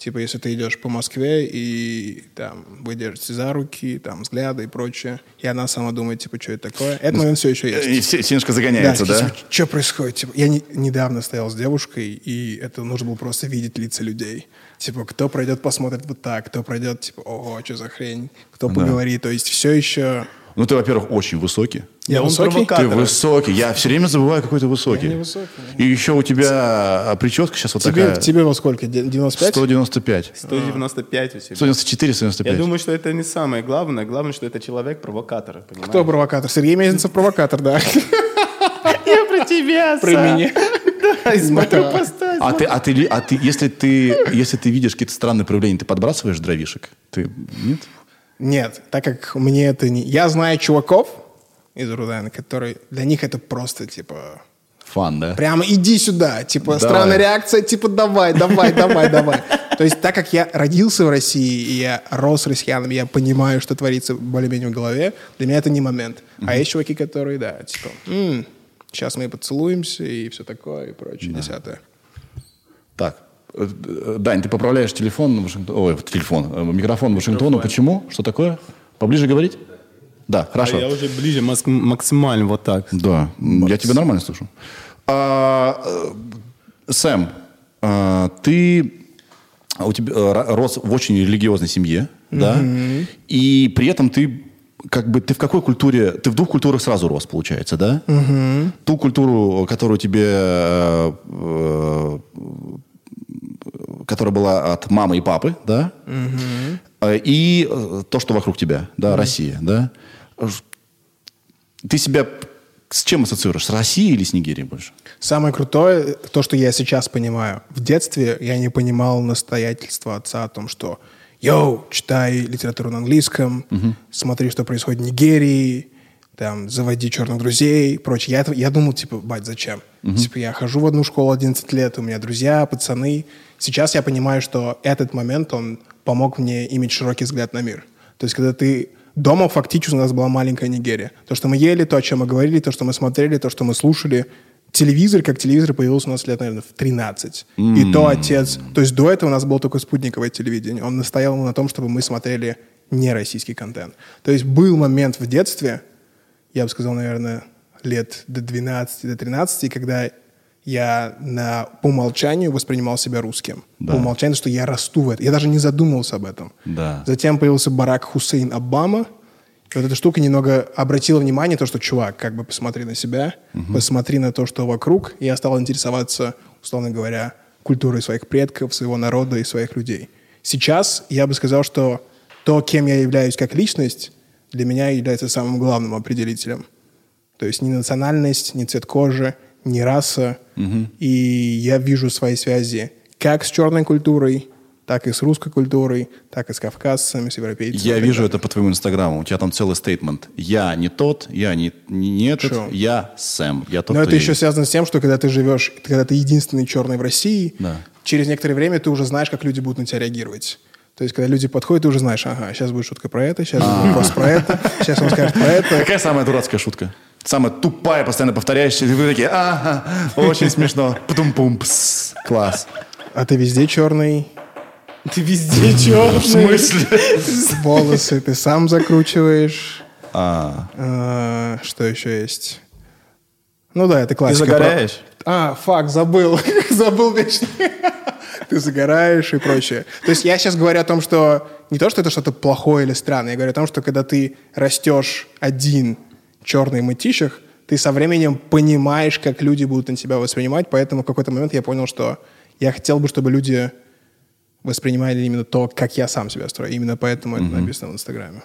Типа, если ты идешь по Москве и там вы держите за руки, там взгляды и прочее, и она сама думает, типа, что это такое, этот момент все еще есть. И загоняется, да? что происходит? Типа, я не- недавно стоял с девушкой, и это нужно было просто видеть лица людей. Типа, кто пройдет, посмотрит вот так, кто пройдет, типа, ого, что за хрень, кто поговорит. То есть все еще... Ну, ты, во-первых, очень высокий. Я он высокий? провокатор. Ты высокий. Я все время забываю, какой ты высокий. Я не высокий, И еще у тебя а, прическа сейчас вот Тебе, такая... тебе во сколько? Де- 95? 195. 195 у себя. 194, 195. Я думаю, что это не самое главное. Главное, что это человек-провокатор. понимаете? Кто провокатор? Сергей Мезенцев провокатор, да. Я про тебя, При мне. Да, смотрю, поставь. А ты, а ты, ли- а ты, если ты, если ты видишь какие-то странные проявления, ты подбрасываешь дровишек? Ты нет? Нет, так как мне это не... Я знаю чуваков из Рудайна, которые... Для них это просто, типа... Фан, да? Прямо иди сюда. Типа, Давай. странная реакция, типа, давай, давай, давай, давай. То есть, так как я родился в России, и я рос россиянами, я понимаю, что творится более-менее в голове, для меня это не момент. А есть чуваки, которые, да, типа, «М, сейчас мы поцелуемся и все такое, и прочее, десятое. Так, Дань, ты поправляешь телефон, Вашингтон, ой, телефон, э, микрофон Вашингтону. Почему? Что такое? Поближе говорить? Да, хорошо. А я уже ближе максимально вот так. Да, Макс. я тебя нормально слышу. А, Сэм, а, ты у тебя рос в очень религиозной семье, mm-hmm. да, и при этом ты как бы ты в какой культуре, ты в двух культурах сразу рос, получается, да? Угу. Ту культуру, которую тебе, э, э, которая была от мамы и папы, да? Угу. И то, что вокруг тебя, да, угу. Россия, да? Ты себя с чем ассоциируешь? С Россией или с Нигерией больше? Самое крутое, то, что я сейчас понимаю. В детстве я не понимал настоятельства отца о том, что йоу, читай литературу на английском, угу. смотри, что происходит в Нигерии, там, заводи черных друзей и прочее. Я, я думал, типа, бать, зачем? Угу. Типа, я хожу в одну школу 11 лет, у меня друзья, пацаны. Сейчас я понимаю, что этот момент, он помог мне иметь широкий взгляд на мир. То есть, когда ты... Дома фактически у нас была маленькая Нигерия. То, что мы ели, то, о чем мы говорили, то, что мы смотрели, то, что мы слушали, телевизор, как телевизор, появился у нас лет, наверное, в 13. Mm. И то отец... То есть до этого у нас было только спутниковое телевидение. Он настоял на том, чтобы мы смотрели не российский контент. То есть был момент в детстве, я бы сказал, наверное, лет до 12, до 13, когда я на, по умолчанию воспринимал себя русским. Да. По умолчанию, что я расту в этом. Я даже не задумывался об этом. Да. Затем появился Барак Хусейн Обама – и вот эта штука немного обратила внимание, то, что, чувак, как бы посмотри на себя, угу. посмотри на то, что вокруг. И я стал интересоваться, условно говоря, культурой своих предков, своего народа и своих людей. Сейчас я бы сказал, что то, кем я являюсь как личность, для меня является самым главным определителем. То есть ни национальность, ни цвет кожи, ни раса. Угу. И я вижу свои связи как с черной культурой, так и с русской культурой, так и с кавказцами, с европейцами. Я вижу это по твоему инстаграму. У тебя там целый стейтмент. Я не тот, я не, не этот, Шо? я Сэм. Я тот, Но это еще есть. связано с тем, что когда ты живешь, когда ты единственный черный в России, да. через некоторое время ты уже знаешь, как люди будут на тебя реагировать. То есть, когда люди подходят, ты уже знаешь, ага, сейчас будет шутка про это, сейчас будет вопрос про это, сейчас он скажет про это. Какая самая дурацкая шутка? Самая тупая, постоянно повторяющаяся. И вы такие, ага, очень смешно. Пум-пум, класс. А ты везде черный, ты везде черный. В смысле? Волосы ты сам закручиваешь. А. а. Что еще есть? Ну да, это классика. Ты загораешь? А, фак, забыл. забыл вечно. Ты загораешь и прочее. То есть я сейчас говорю о том, что не то, что это что-то плохое или странное, я говорю о том, что когда ты растешь один черный мытищах, ты со временем понимаешь, как люди будут на тебя воспринимать, поэтому в какой-то момент я понял, что я хотел бы, чтобы люди воспринимали именно то, как я сам себя строю. Именно поэтому uh-huh. это написано в Инстаграме.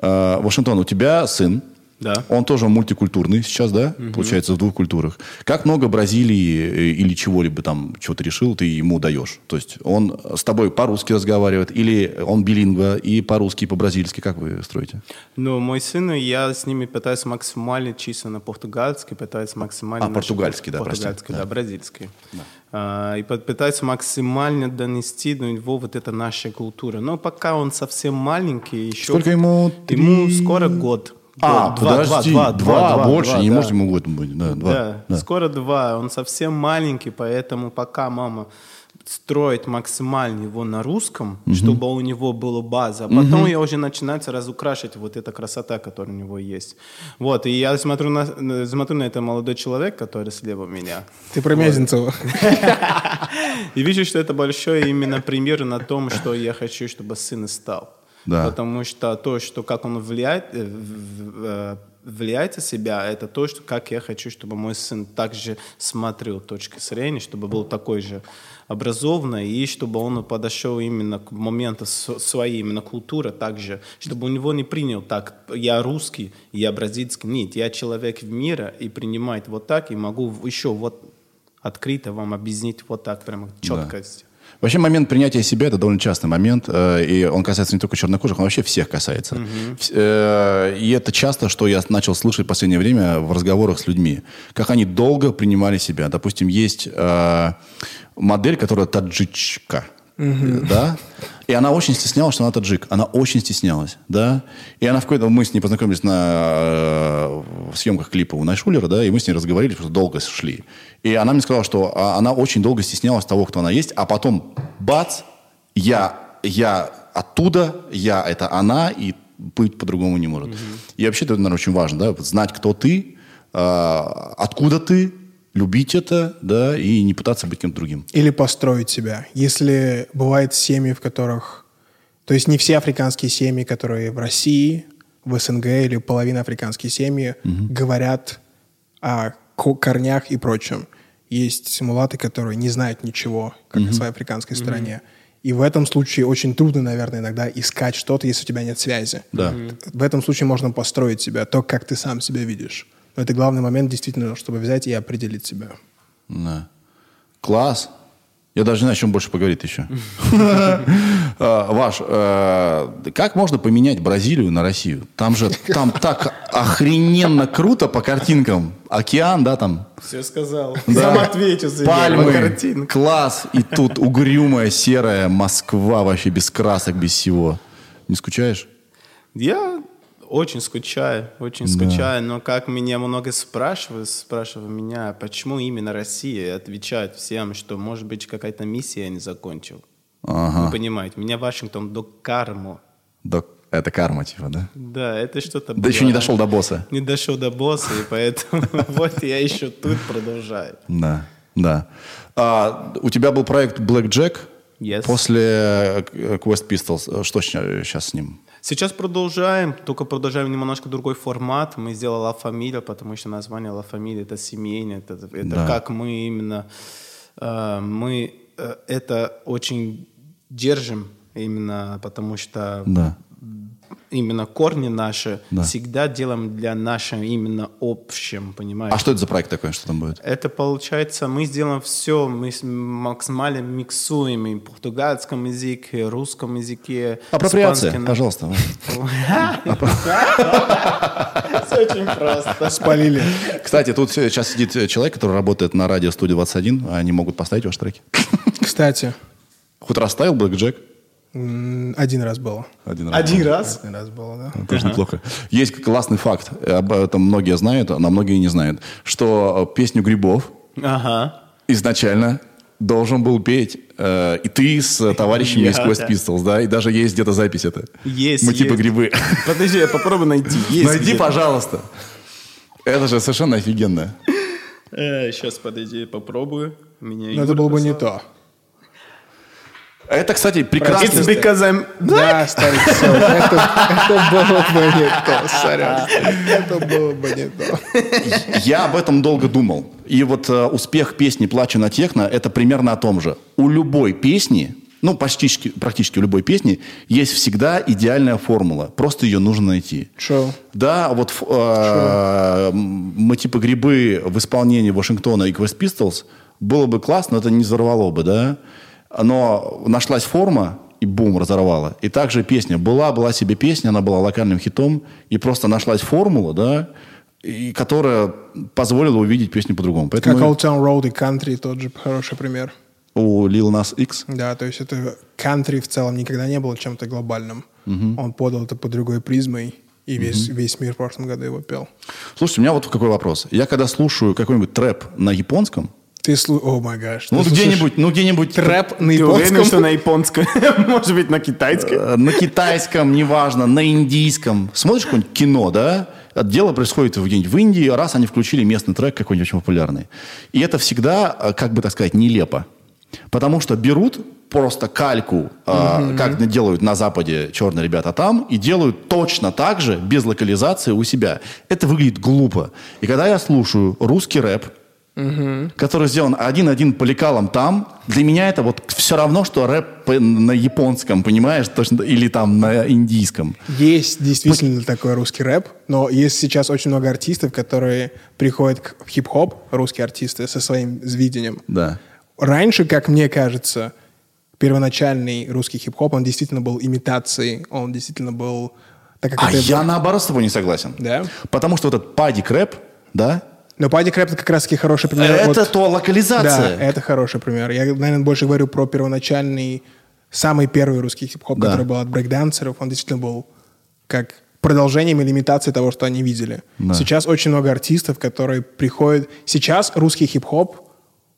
Uh, Вашингтон, у тебя сын, да. Он тоже мультикультурный сейчас, да? Угу. Получается, в двух культурах. Как много Бразилии э, или чего-либо там, чего ты решил, ты ему даешь? То есть он с тобой по-русски разговаривает, или он билингва и по-русски, и по-бразильски? Как вы строите? Ну, мой сын, я с ними пытаюсь максимально чисто на португальский, пытаюсь максимально... А, португальский, да, Португальский, да, да, бразильский. Да. А, и пытаюсь максимально донести до него вот это наша культура. Но пока он совсем маленький, еще... Сколько ему? Ему скоро год. А, два, подожди, два, два, два, два больше, два, не да. может ему год быть. Да, два, да, да, скоро два. Он совсем маленький, поэтому пока мама строит максимально его на русском, угу. чтобы у него была база. А потом угу. я уже начинается разукрашивать вот эта красота, которая у него есть. Вот, и я смотрю на, смотрю на это молодой человек, который слева меня. Ты про Мезенцева. И вижу, что это большой именно пример на том, что я хочу, чтобы сын стал. Да. Потому что то, что как он влияет, э, э, влияет на себя, это то, что как я хочу, чтобы мой сын также смотрел точки зрения, чтобы был такой же образованный, и чтобы он подошел именно к моменту своей именно культуры также, чтобы у него не принял так, я русский, я бразильский, нет, я человек в мире, и принимает вот так, и могу еще вот открыто вам объяснить вот так, прямо четкость. Да. Вообще момент принятия себя – это довольно частый момент, э, и он касается не только чернокожих, он вообще всех касается. Mm-hmm. И это часто, что я начал слышать в последнее время в разговорах с людьми, как они долго принимали себя. Допустим, есть э, модель, которая таджичка, mm-hmm. да, и она очень стеснялась, что она таджик. Она очень стеснялась, да. И она в какой-то... Мы с ней познакомились на, в съемках клипа у Найшулера, да, и мы с ней разговаривали, просто долго шли. И она мне сказала, что а, она очень долго стеснялась того, кто она есть, а потом бац, я, я оттуда, я это она, и быть по-другому не может. Mm-hmm. И вообще это, наверное, очень важно, да, знать, кто ты, э, откуда ты, любить это, да, и не пытаться быть кем-то другим. Или построить себя. Если бывают семьи, в которых... То есть не все африканские семьи, которые в России, в СНГ или половина африканских семьи угу. говорят о корнях и прочем. Есть мулаты, которые не знают ничего, как угу. о своей африканской угу. стране. И в этом случае очень трудно, наверное, иногда искать что-то, если у тебя нет связи. Да. В этом случае можно построить себя, то, как ты сам себя видишь. Но это главный момент, действительно, чтобы взять и определить себя. Да. Класс. Я даже не знаю, о чем больше поговорить еще. А, Ваш, э, как можно поменять Бразилию на Россию? Там же, там так охрененно круто по картинкам. Океан, да, там? Все сказал. Сам ответил за Пальмы, класс. И тут угрюмая, серая Москва вообще без красок, без всего. Не скучаешь? Я очень скучаю, очень да. скучаю, но как меня много спрашивают, спрашивают меня, почему именно Россия, отвечают всем, что может быть какая-то миссия я не закончил. Ага. Вы понимаете, меня Вашингтон до карму. До это карма, типа, да? Да, это что-то... Да еще не дошел до босса. Не дошел до босса, и поэтому вот я еще тут продолжаю. Да, да. А, у тебя был проект Black Jack yes. после э, Quest Pistols. Что сейчас с ним? Сейчас продолжаем, только продолжаем немножко другой формат. Мы сделали La Familia, потому что название La Familia это семейное, это, это да. как мы именно э, мы э, это очень держим именно потому что да именно корни наши да. всегда делаем для нашего именно общем, понимаешь? А что это за проект такой, что там будет? Это получается, мы сделаем все, мы максимально миксуем и португальском языке, русском языке. Апроприация, пожалуйста. Все очень просто. Спалили. Кстати, тут сейчас сидит человек, который работает на радио студии 21, они могут поставить ваши треки. Кстати. Хоть расставил Блэк Джек? Один раз было. Один раз? Один раз? Один раз было, да. Это тоже ага. неплохо. Есть классный факт, об этом многие знают, а многие не знают, что песню «Грибов» ага. изначально должен был петь э, и ты с товарищами из Quest Pistols, да, и даже есть где-то запись это. Есть, Мы типа грибы. Подожди, я попробую найти. Есть Найди, пожалуйста. Это же совершенно офигенно. сейчас, подожди, попробую. Меня Но это было бы не то. Это, кстати, прекрасно. It's because I'm Да, старый, все. Это, это было бы не то, сорян. Это было бы не то. Я об этом долго думал. И вот э, успех песни «Плачу на техно» — это примерно о том же. У любой песни, ну, практически, практически у любой песни, есть всегда идеальная формула. Просто ее нужно найти. Шо? Да, вот э, мы типа грибы в исполнении Вашингтона и Quest Pistols было бы классно, но это не взорвало бы, да? Но нашлась форма, и бум, разорвала. И также песня была, была себе песня, она была локальным хитом, и просто нашлась формула, да, и которая позволила увидеть песню по-другому. Поэтому... Как Old Town Road и Country, тот же хороший пример. У Lil Nas X? Да, то есть это country в целом никогда не было чем-то глобальным. Угу. Он подал это по другой призмой, и весь, угу. весь мир в прошлом году его пел. Слушайте, у меня вот какой вопрос. Я когда слушаю какой-нибудь трэп на японском, ты слу... О, май гаш. Ну, где-нибудь, ну, где-нибудь... Трэп на японском? Ты уверен, что на японском? Может быть, на китайском? Э, на китайском, неважно, на индийском. Смотришь какое-нибудь кино, да? Дело происходит где-нибудь в Индии, раз они включили местный трек какой-нибудь очень популярный. И это всегда, э, как бы так сказать, нелепо. Потому что берут просто кальку, mm-hmm. э, как делают на Западе черные ребята там, и делают точно так же, без локализации у себя. Это выглядит глупо. И когда я слушаю русский рэп, угу. который сделан один-один по лекалам там, для меня это вот все равно, что рэп на японском, понимаешь, точно, или там на индийском. Есть действительно Пусть... такой русский рэп, но есть сейчас очень много артистов, которые приходят к хип-хоп, русские артисты, со своим видением. Да. Раньше, как мне кажется, первоначальный русский хип-хоп, он действительно был имитацией, он действительно был... Так как а это я был... наоборот с тобой не согласен. Да? Потому что вот этот падик рэп, да, но Падди Крэп это как раз-таки хороший пример. Это вот, то локализация. Да, это хороший пример. Я, наверное, больше говорю про первоначальный, самый первый русский хип-хоп, да. который был от брейкдансеров. Он действительно был как продолжением или имитацией того, что они видели. Да. Сейчас очень много артистов, которые приходят... Сейчас русский хип-хоп,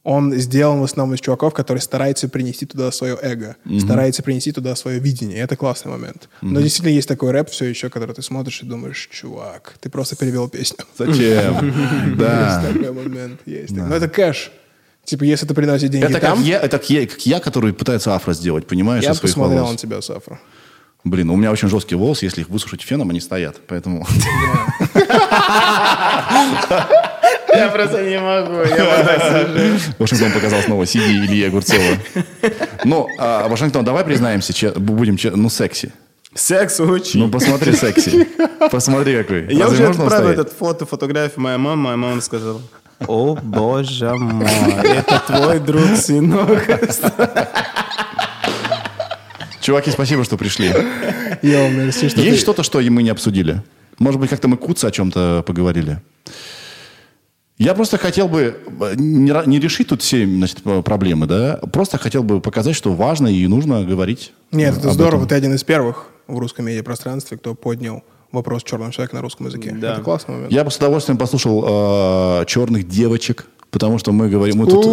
он сделан в основном из чуваков, которые стараются принести туда свое эго, стараются принести туда свое видение. И это классный момент. Но действительно есть такой рэп все еще, который ты смотришь и думаешь, чувак, ты просто перевел песню. Зачем? Есть Да. такой момент. Есть. Но это кэш. Типа, если ты приносишь деньги Это там, как я, это как я, как я, который пытается афро сделать, понимаешь, я своих посмотрел волос. на тебя, Сафра. Блин, у меня очень жесткие волосы, если их высушить феном, они стоят, поэтому... Я просто не могу. Я Вашингтон показал снова CD Ильи Огурцова. Ну, а, Вашингтон, давай признаемся, че- будем, че- ну, секси. Секс очень. Ну, посмотри секси. Посмотри, какой. Я Разве уже отправил этот фото, фотографию моей мамы, моя мама сказала, о боже мой, это твой друг, сынок. Чуваки, спасибо, что пришли. Йоу, мерси, что Есть ты- что-то, что мы не обсудили? Может быть, как-то мы куца о чем-то поговорили? Я просто хотел бы э, не, решить тут все значит, проблемы, да? Просто хотел бы показать, что важно и нужно говорить. Нет, э, это об здорово. этом. Ты один из первых в русском медиапространстве, кто поднял вопрос черного человека на русском языке. Да. Это классный момент. Я бы с удовольствием послушал э, черных девочек, потому что мы говорим, мы тут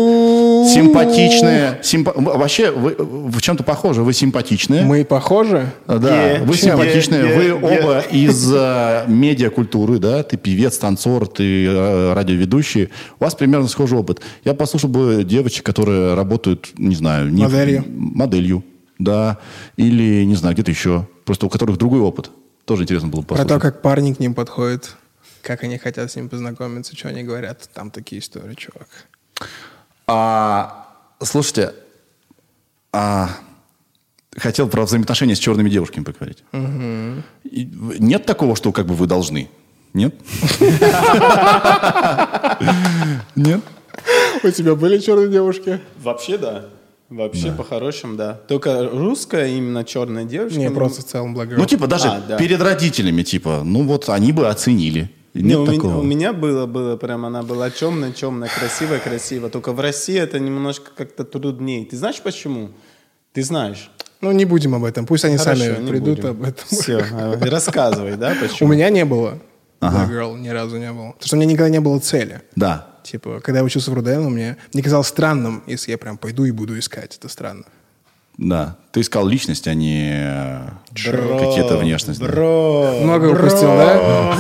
симпатичные. симпа- Вообще, вы в чем-то похожи. Вы симпатичные. Мы похожи? Да, вы симпатичные, вы оба из медиакультуры, да, ты певец, танцор, ты радиоведущий, у вас примерно схожий опыт. Я послушал бы девочек, которые работают, не знаю, не Моделью. моделью, да, или, не знаю, где-то еще, просто у которых другой опыт. Тоже интересно было бы Про послушать. то, как парни к ним подходят, как они хотят с ним познакомиться, что они говорят. Там такие истории, чувак. А, слушайте, а, хотел про взаимоотношения с черными девушками поговорить. И Нет такого, что как бы вы должны? Нет? Нет? У тебя были черные девушки? Вообще да. Вообще по-хорошему, да. Только русская именно черная девушка. Не, ну, просто в целом Girl. Ну, типа, даже А, да. перед родителями, типа, ну вот они бы оценили. Не, Нет у, меня, такого. у меня было, было прям, она была темная, темная, красивая, красивая. Только в России это немножко как-то труднее. Ты знаешь почему? Ты знаешь. Ну, не будем об этом. Пусть они Хорошо, сами придут будем. об этом. Все, рассказывай, да, У почему? меня не было Black Girl, ни разу не было. Потому что у меня никогда не было цели. Да. Типа, когда я учился в РУДН, мне, мне казалось странным, если я прям пойду и буду искать. Это странно. Да. Ты искал личность, а не э, какие-то внешности. Бро, Много упустил, да?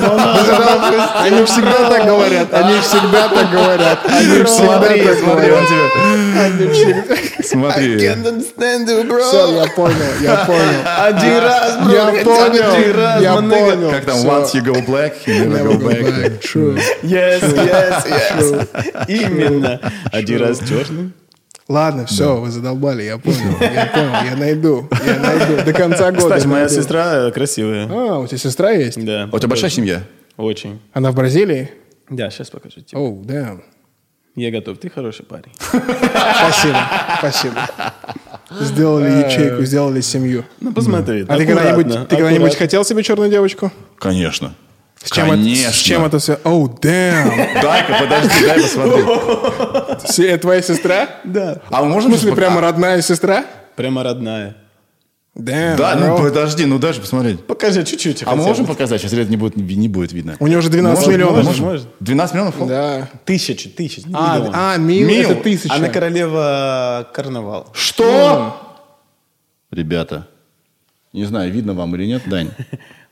Они всегда так говорят. Они всегда так говорят. Они всегда Смотри, так смотри, говорят. тебе... Они всегда... Смотри. understand you, bro. Все, я понял, я понял. Один раз, бро, Я понял, я понял. Как там, once you go black, you never go back. True. Yes, yes, yes. Именно. Один раз черный. Ладно, все, вы задолбали, я понял, я понял, я найду, я найду. До конца года Кстати, моя сестра красивая. А, у тебя сестра есть? Да. А У тебя большая семья? Очень. Она в Бразилии? Да, сейчас покажу тебе. Оу, да. Я готов. Ты хороший парень. Спасибо, спасибо. Сделали ячейку, сделали семью. Ну, посмотри. А ты когда-нибудь, хотел себе черную девочку? Конечно. С чем, Конечно. Это, с чем это все? Оу, damn. Дай-ка, подожди, дай посмотреть. Се- это твоя сестра? Да. А мы В можем... смысле, вот- прямо а, родная сестра? Прямо родная. Damn, Да, ну bro. подожди, ну даже посмотреть. Покажи чуть-чуть. А мы можем показать? Сейчас это не будет, не будет видно. У нее уже 12 Можно, миллионов. можно, можно. 12 миллионов? Да. Тысячу, тысячу. не А, миллион. а, мил, Мил. это тысяча. Она королева карнавал. Что? Ребята, не знаю, видно вам или нет, Дань.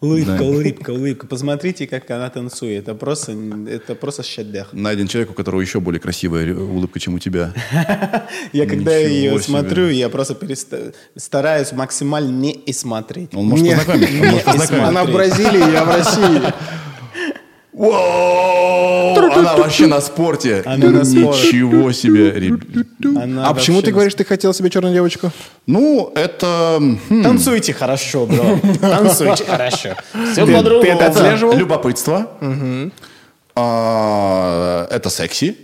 Улыбка, Да. улыбка, улыбка. Посмотрите, как она танцует. Это просто, это просто шедевр. Найден человек, у которого еще более красивая улыбка, чем у тебя. Я когда ее смотрю, я просто стараюсь максимально не и смотреть. Он может познакомить. Она в Бразилии, я в России. Воу! Она вообще на спорте. Она на спорте. Ничего себе. Она А почему ты говоришь, ты хотел себе черную девочку? Ну, это... хм, Танцуйте хорошо, бро. Танцуйте хорошо. Все Ты по-другому. это отслеживал? Любопытство. А, Это секси.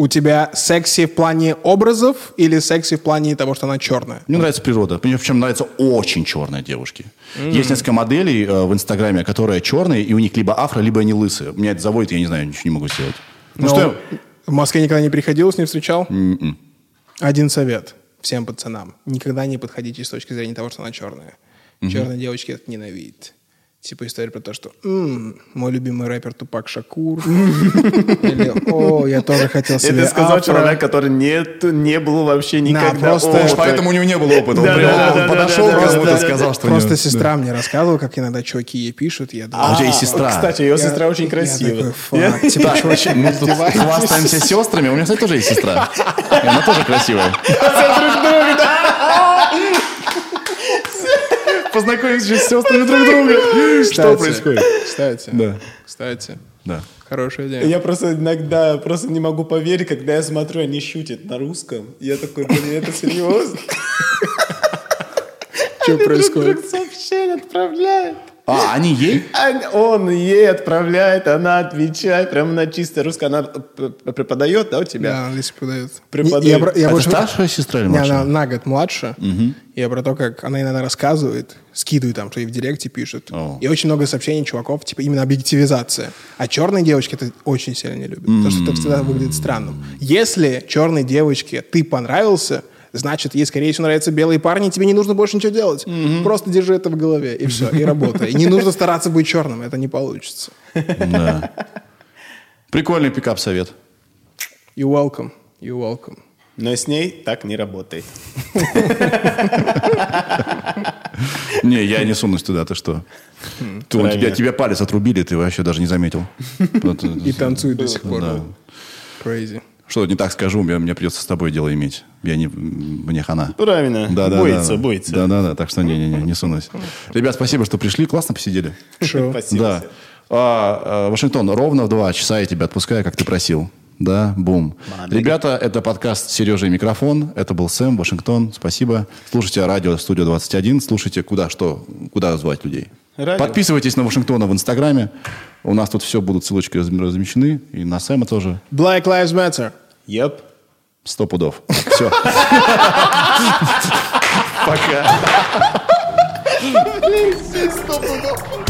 У тебя секси в плане образов или секси в плане того, что она черная? Мне нравится природа. Мне причем нравятся очень черные девушки. Есть несколько моделей э, в Инстаграме, которые черные, и у них либо афро, либо они лысые. Меня это заводит, я не знаю, ничего не могу сделать. Ну Но что, В Москве никогда не приходилось, не встречал? М-м. Один совет всем пацанам. Никогда не подходите с точки зрения того, что она черная. Черные девочки это ненавидят. Типа история про то, что «М, мой любимый рэпер Тупак Шакур. Или «О, я тоже хотел себе Это сказал афро». человек, который нет, не был вообще никогда просто- опыта. Поэтому у него не было опыта. Он Да, прям- да, он да, подошел да, к да, кому-то да, и да, сказал, что у Просто него- сестра мне рассказывала, как иногда чуваки ей пишут. Я А у тебя есть сестра? Кстати, ее сестра очень красивая. такой, «Фак, Типа, чуваки, Мы тут хвастаемся сестрами. У меня, кстати, тоже есть сестра. И она тоже красивая. Познакомимся с сестрами друг друга. Что происходит? Кстати, Да. кстати, Да. хорошая идея. Я просто иногда просто не могу поверить, когда я смотрю, они шутят на русском. Я такой, блин, это серьезно? Что происходит? Сообщение отправляет. А, они ей? А Он ей отправляет, она отвечает, прям на чисто русском. Она преподает, да, у тебя? Да, английский преподает. Преподает. Я, про- я Это больше- старшая сестра или Не, она младшая? на год младше. Я про то, как она иногда рассказывает, скидывает там, что ей в директе пишут. О. И очень много сообщений чуваков, типа именно объективизация. А черные девочки это очень сильно не любят. Потому что это всегда выглядит странным. Если черной девочке ты понравился, значит, ей, скорее всего, нравятся белые парни, тебе не нужно больше ничего делать. Просто держи это в голове, и все, и работай. И не нужно стараться быть черным, это не получится. Да. Прикольный пикап-совет. You welcome, you welcome. Но с ней так не работает. Не, я не сунусь туда, ты что? Тебя, тебе палец отрубили, ты вообще даже не заметил. И танцует до сих пор. Crazy. Что не так скажу, мне, мне придется с тобой дело иметь. Я не, мне хана. Правильно. Да, да, боится, да. боится. Да, да, да. Так что не-не-не, не сунусь. Ребят, спасибо, что пришли. Классно посидели. Шо? Спасибо. Да. А, а, Вашингтон, ровно в два часа я тебя отпускаю, как ты просил. Да, бум. Ребята, это подкаст «Сережа и микрофон». Это был Сэм, Вашингтон. Спасибо. Слушайте радио «Студио 21». Слушайте, куда что, куда звать людей. Радио. Подписывайтесь на Вашингтона в Инстаграме. У нас тут все будут ссылочки размещены. И на Сэма тоже. Black Lives Matter. Yep. Сто пудов. Все. Пока. Блин, сто пудов.